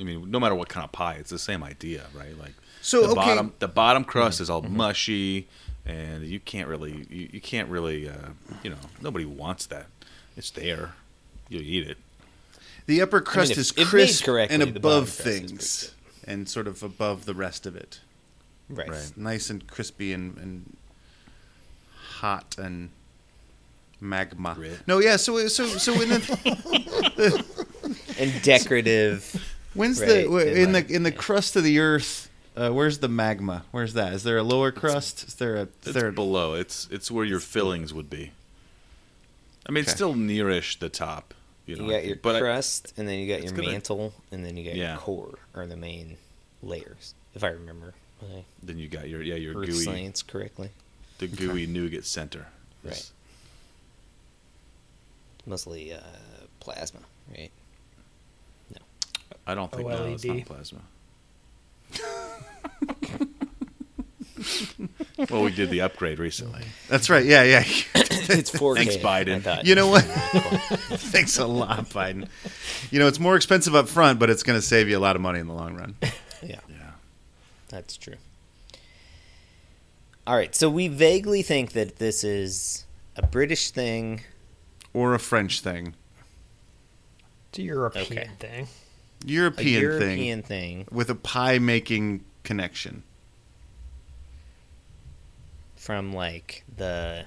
I mean, no matter what kind of pie, it's the same idea, right? Like So, the okay. bottom the bottom crust Mm-hmm. is all mushy, and you can't really you, you can't really uh, you know nobody wants that. It's there, you eat it. The upper crust if- is if made crisp and above crust is pretty things, and sort of above the rest of it. Right. Right. Nice and crispy and, and hot and magma. Grit. No, yeah. So so so in the, And decorative. When's Right, the and in like- the in the crust of the earth? Uh, where's the magma? Where's that? Is there a lower crust? Is there a? Is It's there a below. It's it's where your fillings would be. I mean, it's still nearish the top. You, know, You got your think. but I- crust, and then you got it's your gonna- mantle, and then you got Yeah. your core, or the main layers, if I remember my then you got your yeah your earth gooey science correctly. the gooey nougat center. Right. Mostly uh, plasma, right? I don't think no, it's not plasma. well, we did the upgrade recently. That's right. Yeah, yeah. it's 4K. Thanks, Biden. You know what? Thanks a lot, Biden. You know, it's more expensive up front, but it's going to save you a lot of money in the long run. Yeah, Yeah. that's true. All right, so we vaguely think that this is a British thing. Or a French thing. It's a European Okay. thing. European, European thing thing with a pie making connection. from like the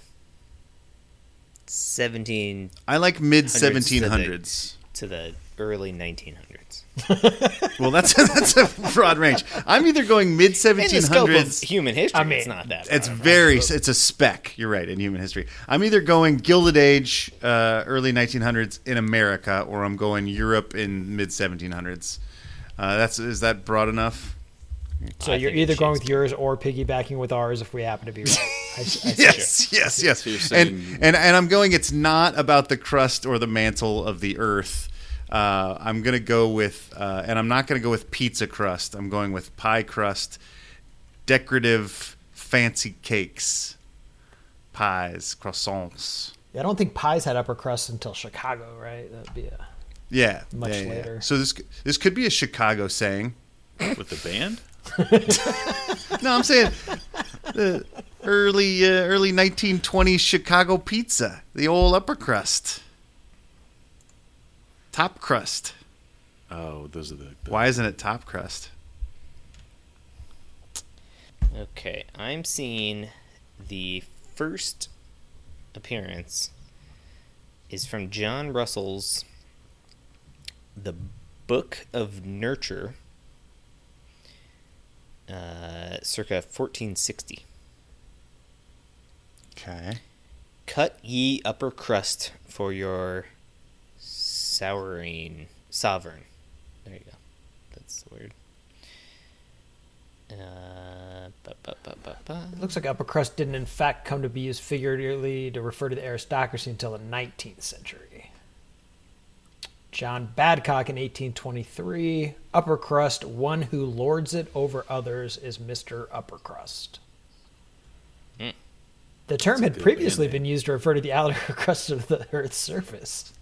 17 I like mid Hundreds to the- 1700s. To the early 1900s. Well, that's that's a broad range. I'm either going mid In the scope of 1700s. human history, I mean, it's not that. It's broad. very. It's a speck. You're right in human history. I'm either going Gilded Age, uh, early 1900s in America, or I'm going Europe in mid 1700s. Uh, that's is that broad enough? So I you're either going with yours or piggybacking with ours if we happen to be right. I, I see. Yes, yes, yes. So and, and and I'm going. It's not about the crust or the mantle of the earth. Uh, I'm gonna go with, uh, and I'm not gonna go with pizza crust. I'm going with pie crust, decorative, fancy cakes, pies, croissants. Yeah, I don't think pies had upper crust until Chicago, right? That'd be a Yeah, Much yeah, yeah. later. So this this could be a Chicago saying. With the band? No, I'm saying the early uh, early 1920s Chicago pizza, the old upper crust, top crust. Oh, those are the. the Why isn't it top crust? Okay, I'm seeing the first appearance is from John Russell's The Book of Nurture, uh, circa 1460. Okay. Cut ye upper crust for your souring sovereign. There you go. That's the word. Uh, ba, ba, ba, ba, ba. It looks like upper crust didn't, in fact, come to be used figuratively to refer to the aristocracy until the 19th century. John Badcock in 1823. Upper crust, one who lords it over others, is Mr. Upper Crust. Hmm. The term That's had previously band been used to refer to the outer crust of the Earth's surface,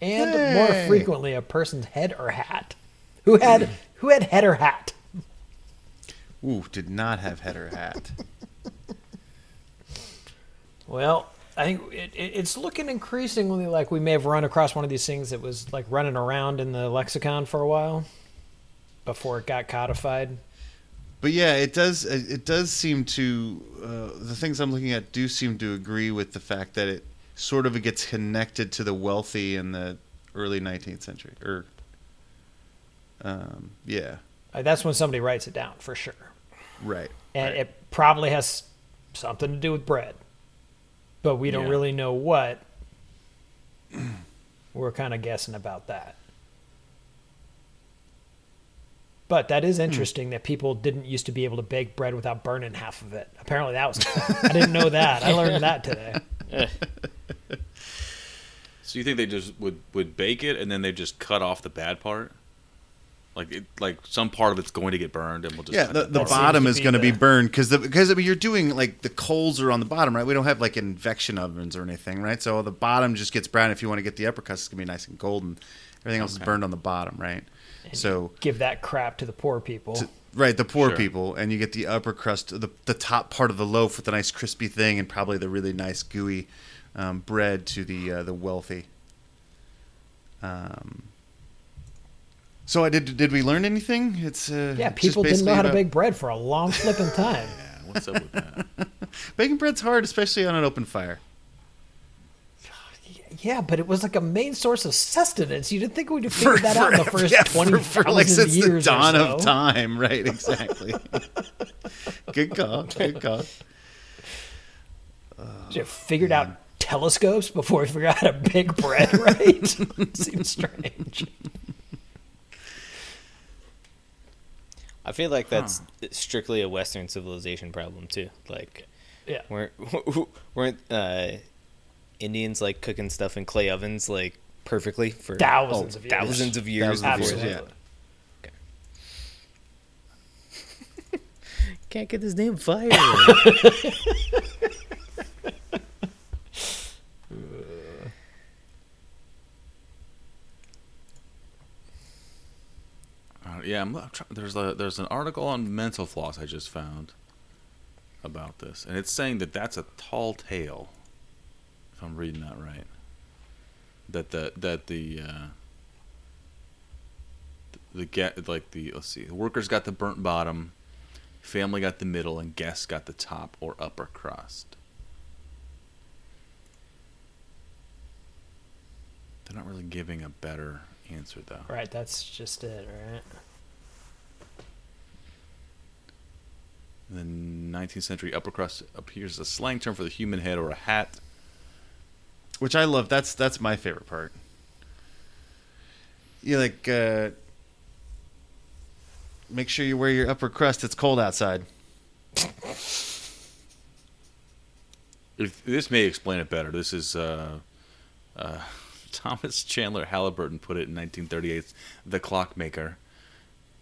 and Hey. more frequently, a person's head or hat. Who had who had head or hat? Ooh, did not have header hat. Well, I think it, it, it's looking increasingly like we may have run across one of these things that was like running around in the lexicon for a while before it got codified. But yeah, it does. It does seem to uh, the things I'm looking at do seem to agree with the fact that it sort of gets connected to the wealthy in the early 19th century. Or, um, yeah, Uh, that's when somebody writes it down for sure, right. and it probably has something to do with bread, but we don't Yeah. really know what. We're kind of guessing about that. But that is Hmm. is interesting that people didn't used to be able to bake bread without burning half of it. Apparently, that was. I didn't know that. I learned that today. So you think they just would would bake it and then they just cut off the bad part? Like it, like some part of it's going to get burned and we'll just Yeah, the, the bottom is going to be burned because because I mean, you're doing like the coals are on the bottom, right? We don't have like invection ovens or anything, right? So the bottom just gets brown. If you want to get the upper crust, it's going to be nice and golden. Everything else is burned on the bottom, right? So Give that crap to the poor people. to- right, the poor Sure. people, and you get the upper crust, the the top part of the loaf with the nice crispy thing, and probably the really nice gooey um, bread to the uh, the wealthy. Um. So I did. Did we learn anything? It's uh, yeah, just people didn't know basically how to bake bread for a long flipping time. Yeah, what's up with that? Baking bread's hard, especially on an open fire. yeah, but it was like a main source of sustenance. You didn't think we'd have figured that out in the first yeah, twenty for, for like since the years dawn or so. of time, right? Exactly. good call. Good call. You figured out telescopes before we figured out how to bake bread, right? Seems strange. I feel like that's strictly a Western civilization problem too. Like, Yeah. weren't weren't uh, Indians like cooking stuff in clay ovens like perfectly for Thousands oh, of years. thousands of years? Thousands of before years, yeah. Can't get this damn fire. yeah, I'm, I'm there's a there's an article on Mental Floss I just found about this, and it's saying that that's a tall tale. If I'm reading that right, that the that the uh, the get like the let's see, the workers got the burnt bottom, family got the middle, and guests got the top or upper crust. They're not really giving a better answer though. Right, that's just it, right? The 19th century upper crust appears as a slang term for the human head or a hat. Which I love. That's that's my favorite part. You like uh, make sure you wear your upper crust. It's cold outside. If, this may explain it better. This is uh, uh, Thomas Chandler Haliburton put it in 1938's The Clockmaker.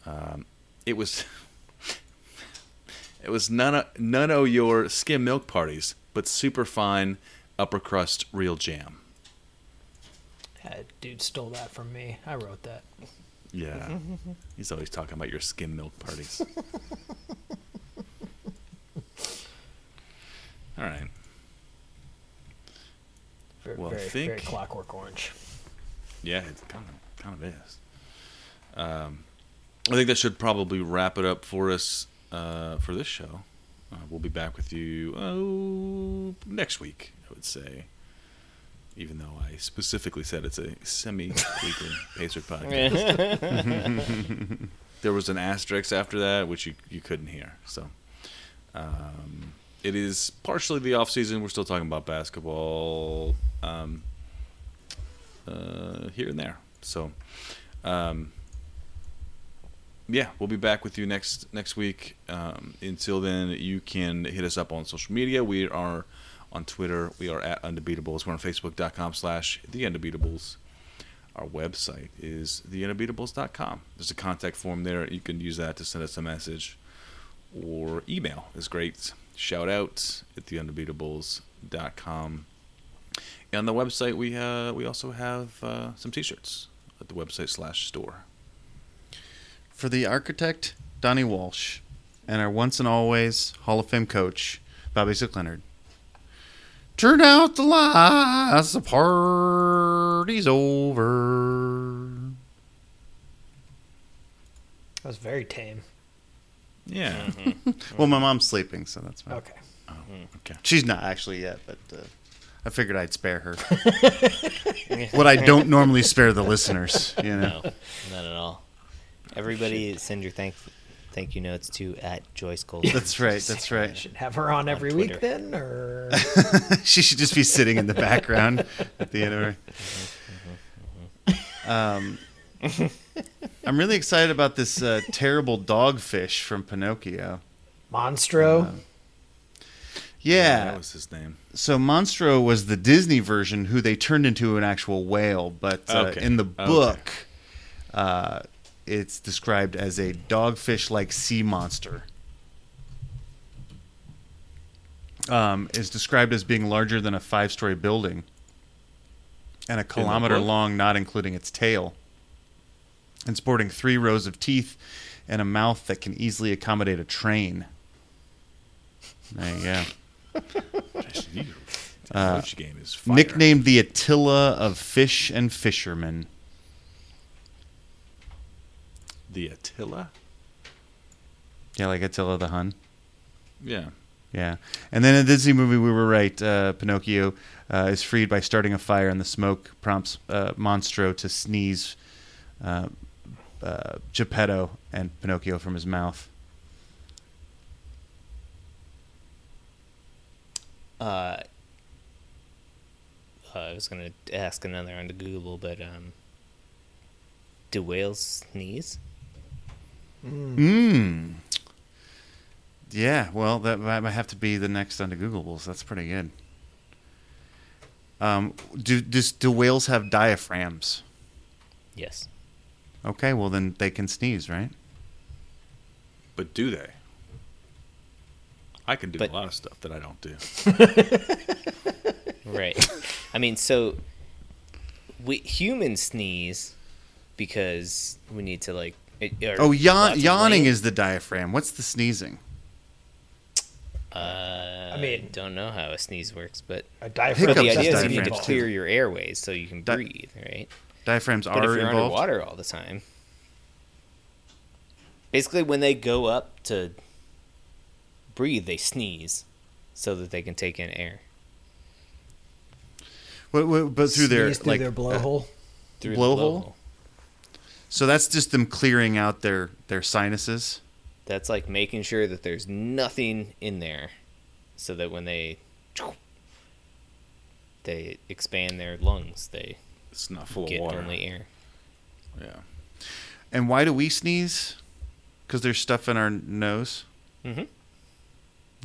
Um, it was it was none of, none of your skim milk parties, but super fine upper crust real jam. Yeah, dude stole that from me. I wrote that. Yeah, he's always talking about your skim milk parties. All right. Very, Well, very, think- very clockwork orange. Yeah, it kind of kind of is. Um, I think that should probably wrap it up for us uh, for this show. Uh, we'll be back with you oh, next week, I would say. Even though I specifically said it's a semi-weekly Pacer podcast, there was an asterisk after that, which you you couldn't hear. So, um, it is partially the off season. We're still talking about basketball. Um, uh, here and there. So, um, yeah, we'll be back with you next next week. Um, until then, you can hit us up on social media. We are on Twitter. We are at Undebeatables. We're on Facebook.com slash The Undebeatables. Our website is TheUndebeatables.com. There's a contact form there. You can use that to send us a message or email is great. shout out at theundebeatables.com. And on the website, we uh, we also have uh, some T-shirts at the website slash store. For the architect, Donnie Walsh, and our once and always Hall of Fame coach, Bobby Slick Leonard. Turn out the lights, the party's over. That was very tame. Yeah. Well, my mom's sleeping, so that's fine. Okay. okay. She's not actually yet, but uh, I figured I'd spare her. what I don't normally spare the listeners, you know. No, not at all. Everybody send your thank thank you notes to at Joyce Gold. That's right. That's right. Should have her on every week then, or she should just be sitting in the background at the end of her. Um, I'm really excited about this uh, terrible dogfish from Pinocchio. Monstro. Yeah. that was his name. So Monstro was the Disney version, who they turned into an actual whale, but uh, Okay. in the Okay. book, uh, it's described as a dogfish-like sea monster. Um, is described as being larger than a five-story building and a kilometer long, not including its tail, and sporting three rows of teeth and a mouth that can easily accommodate a train. There you go. Jason, you- Uh, Coach game is fire. Nicknamed the Attila of fish and fishermen. The Attila. Yeah, like Attila the Hun. Yeah. Yeah. And then in the Disney movie, we were right. Uh, Pinocchio uh, is freed by starting a fire, and the smoke prompts uh, Monstro to sneeze uh, uh, Geppetto and Pinocchio from his mouth. Uh, uh, I was gonna ask another on the Google, but um, do whales sneeze? Mmm. Yeah, well, that might might have to be the next Undegooglables. That's pretty good. Um, do, does, do whales have diaphragms? Yes. Okay, well, then they can sneeze, right? But do they? I can do But- a lot of stuff that I don't do. Right. I mean, so we humans sneeze because we need to like. It, or Oh, yawn, yawning is the diaphragm. What's the sneezing? Uh, I mean- don't know how a sneeze works, but a diaphragm. Hiccups the idea is you need to diaphragm, too. clear your airways so you can Di- breathe, right? Diaphragms But are if you're involved. underwater all the time, basically when they go up to breathe, they sneeze so that they can take in air What, what, but through their through like their blowhole. through the Blowhole? So that's just them clearing out their their sinuses. That's like making sure that there's nothing in there, so that when they they expand their lungs, they It's not full get of water. only air. Yeah. And why do we sneeze? Because there's stuff in our nose. Mm-hmm.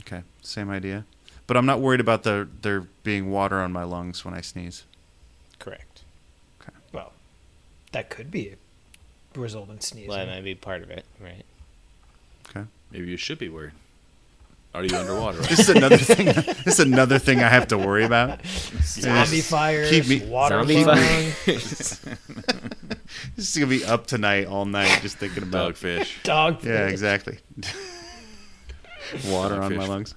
Okay, same idea. But I'm not worried about the there being water on my lungs when I sneeze. Correct. Okay. Well, that could be a result in sneezing. Well, that might be part of it, right? Okay. Maybe you should be worried. Are you underwater? This is another thing. this is another thing I have to worry about. Zombie Yes. fires, Keep me- water Zombie lung. This is gonna be up tonight all night just thinking about. Dogfish. dog. Yeah, exactly. Water on my lungs.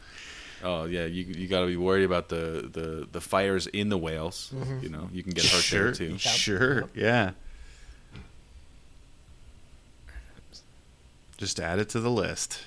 Oh yeah, you you got to be worried about the, the, the fires in the whales. Mm-hmm. You know, you can get hurt Sure, there too. sure, yeah. Just add it to the list.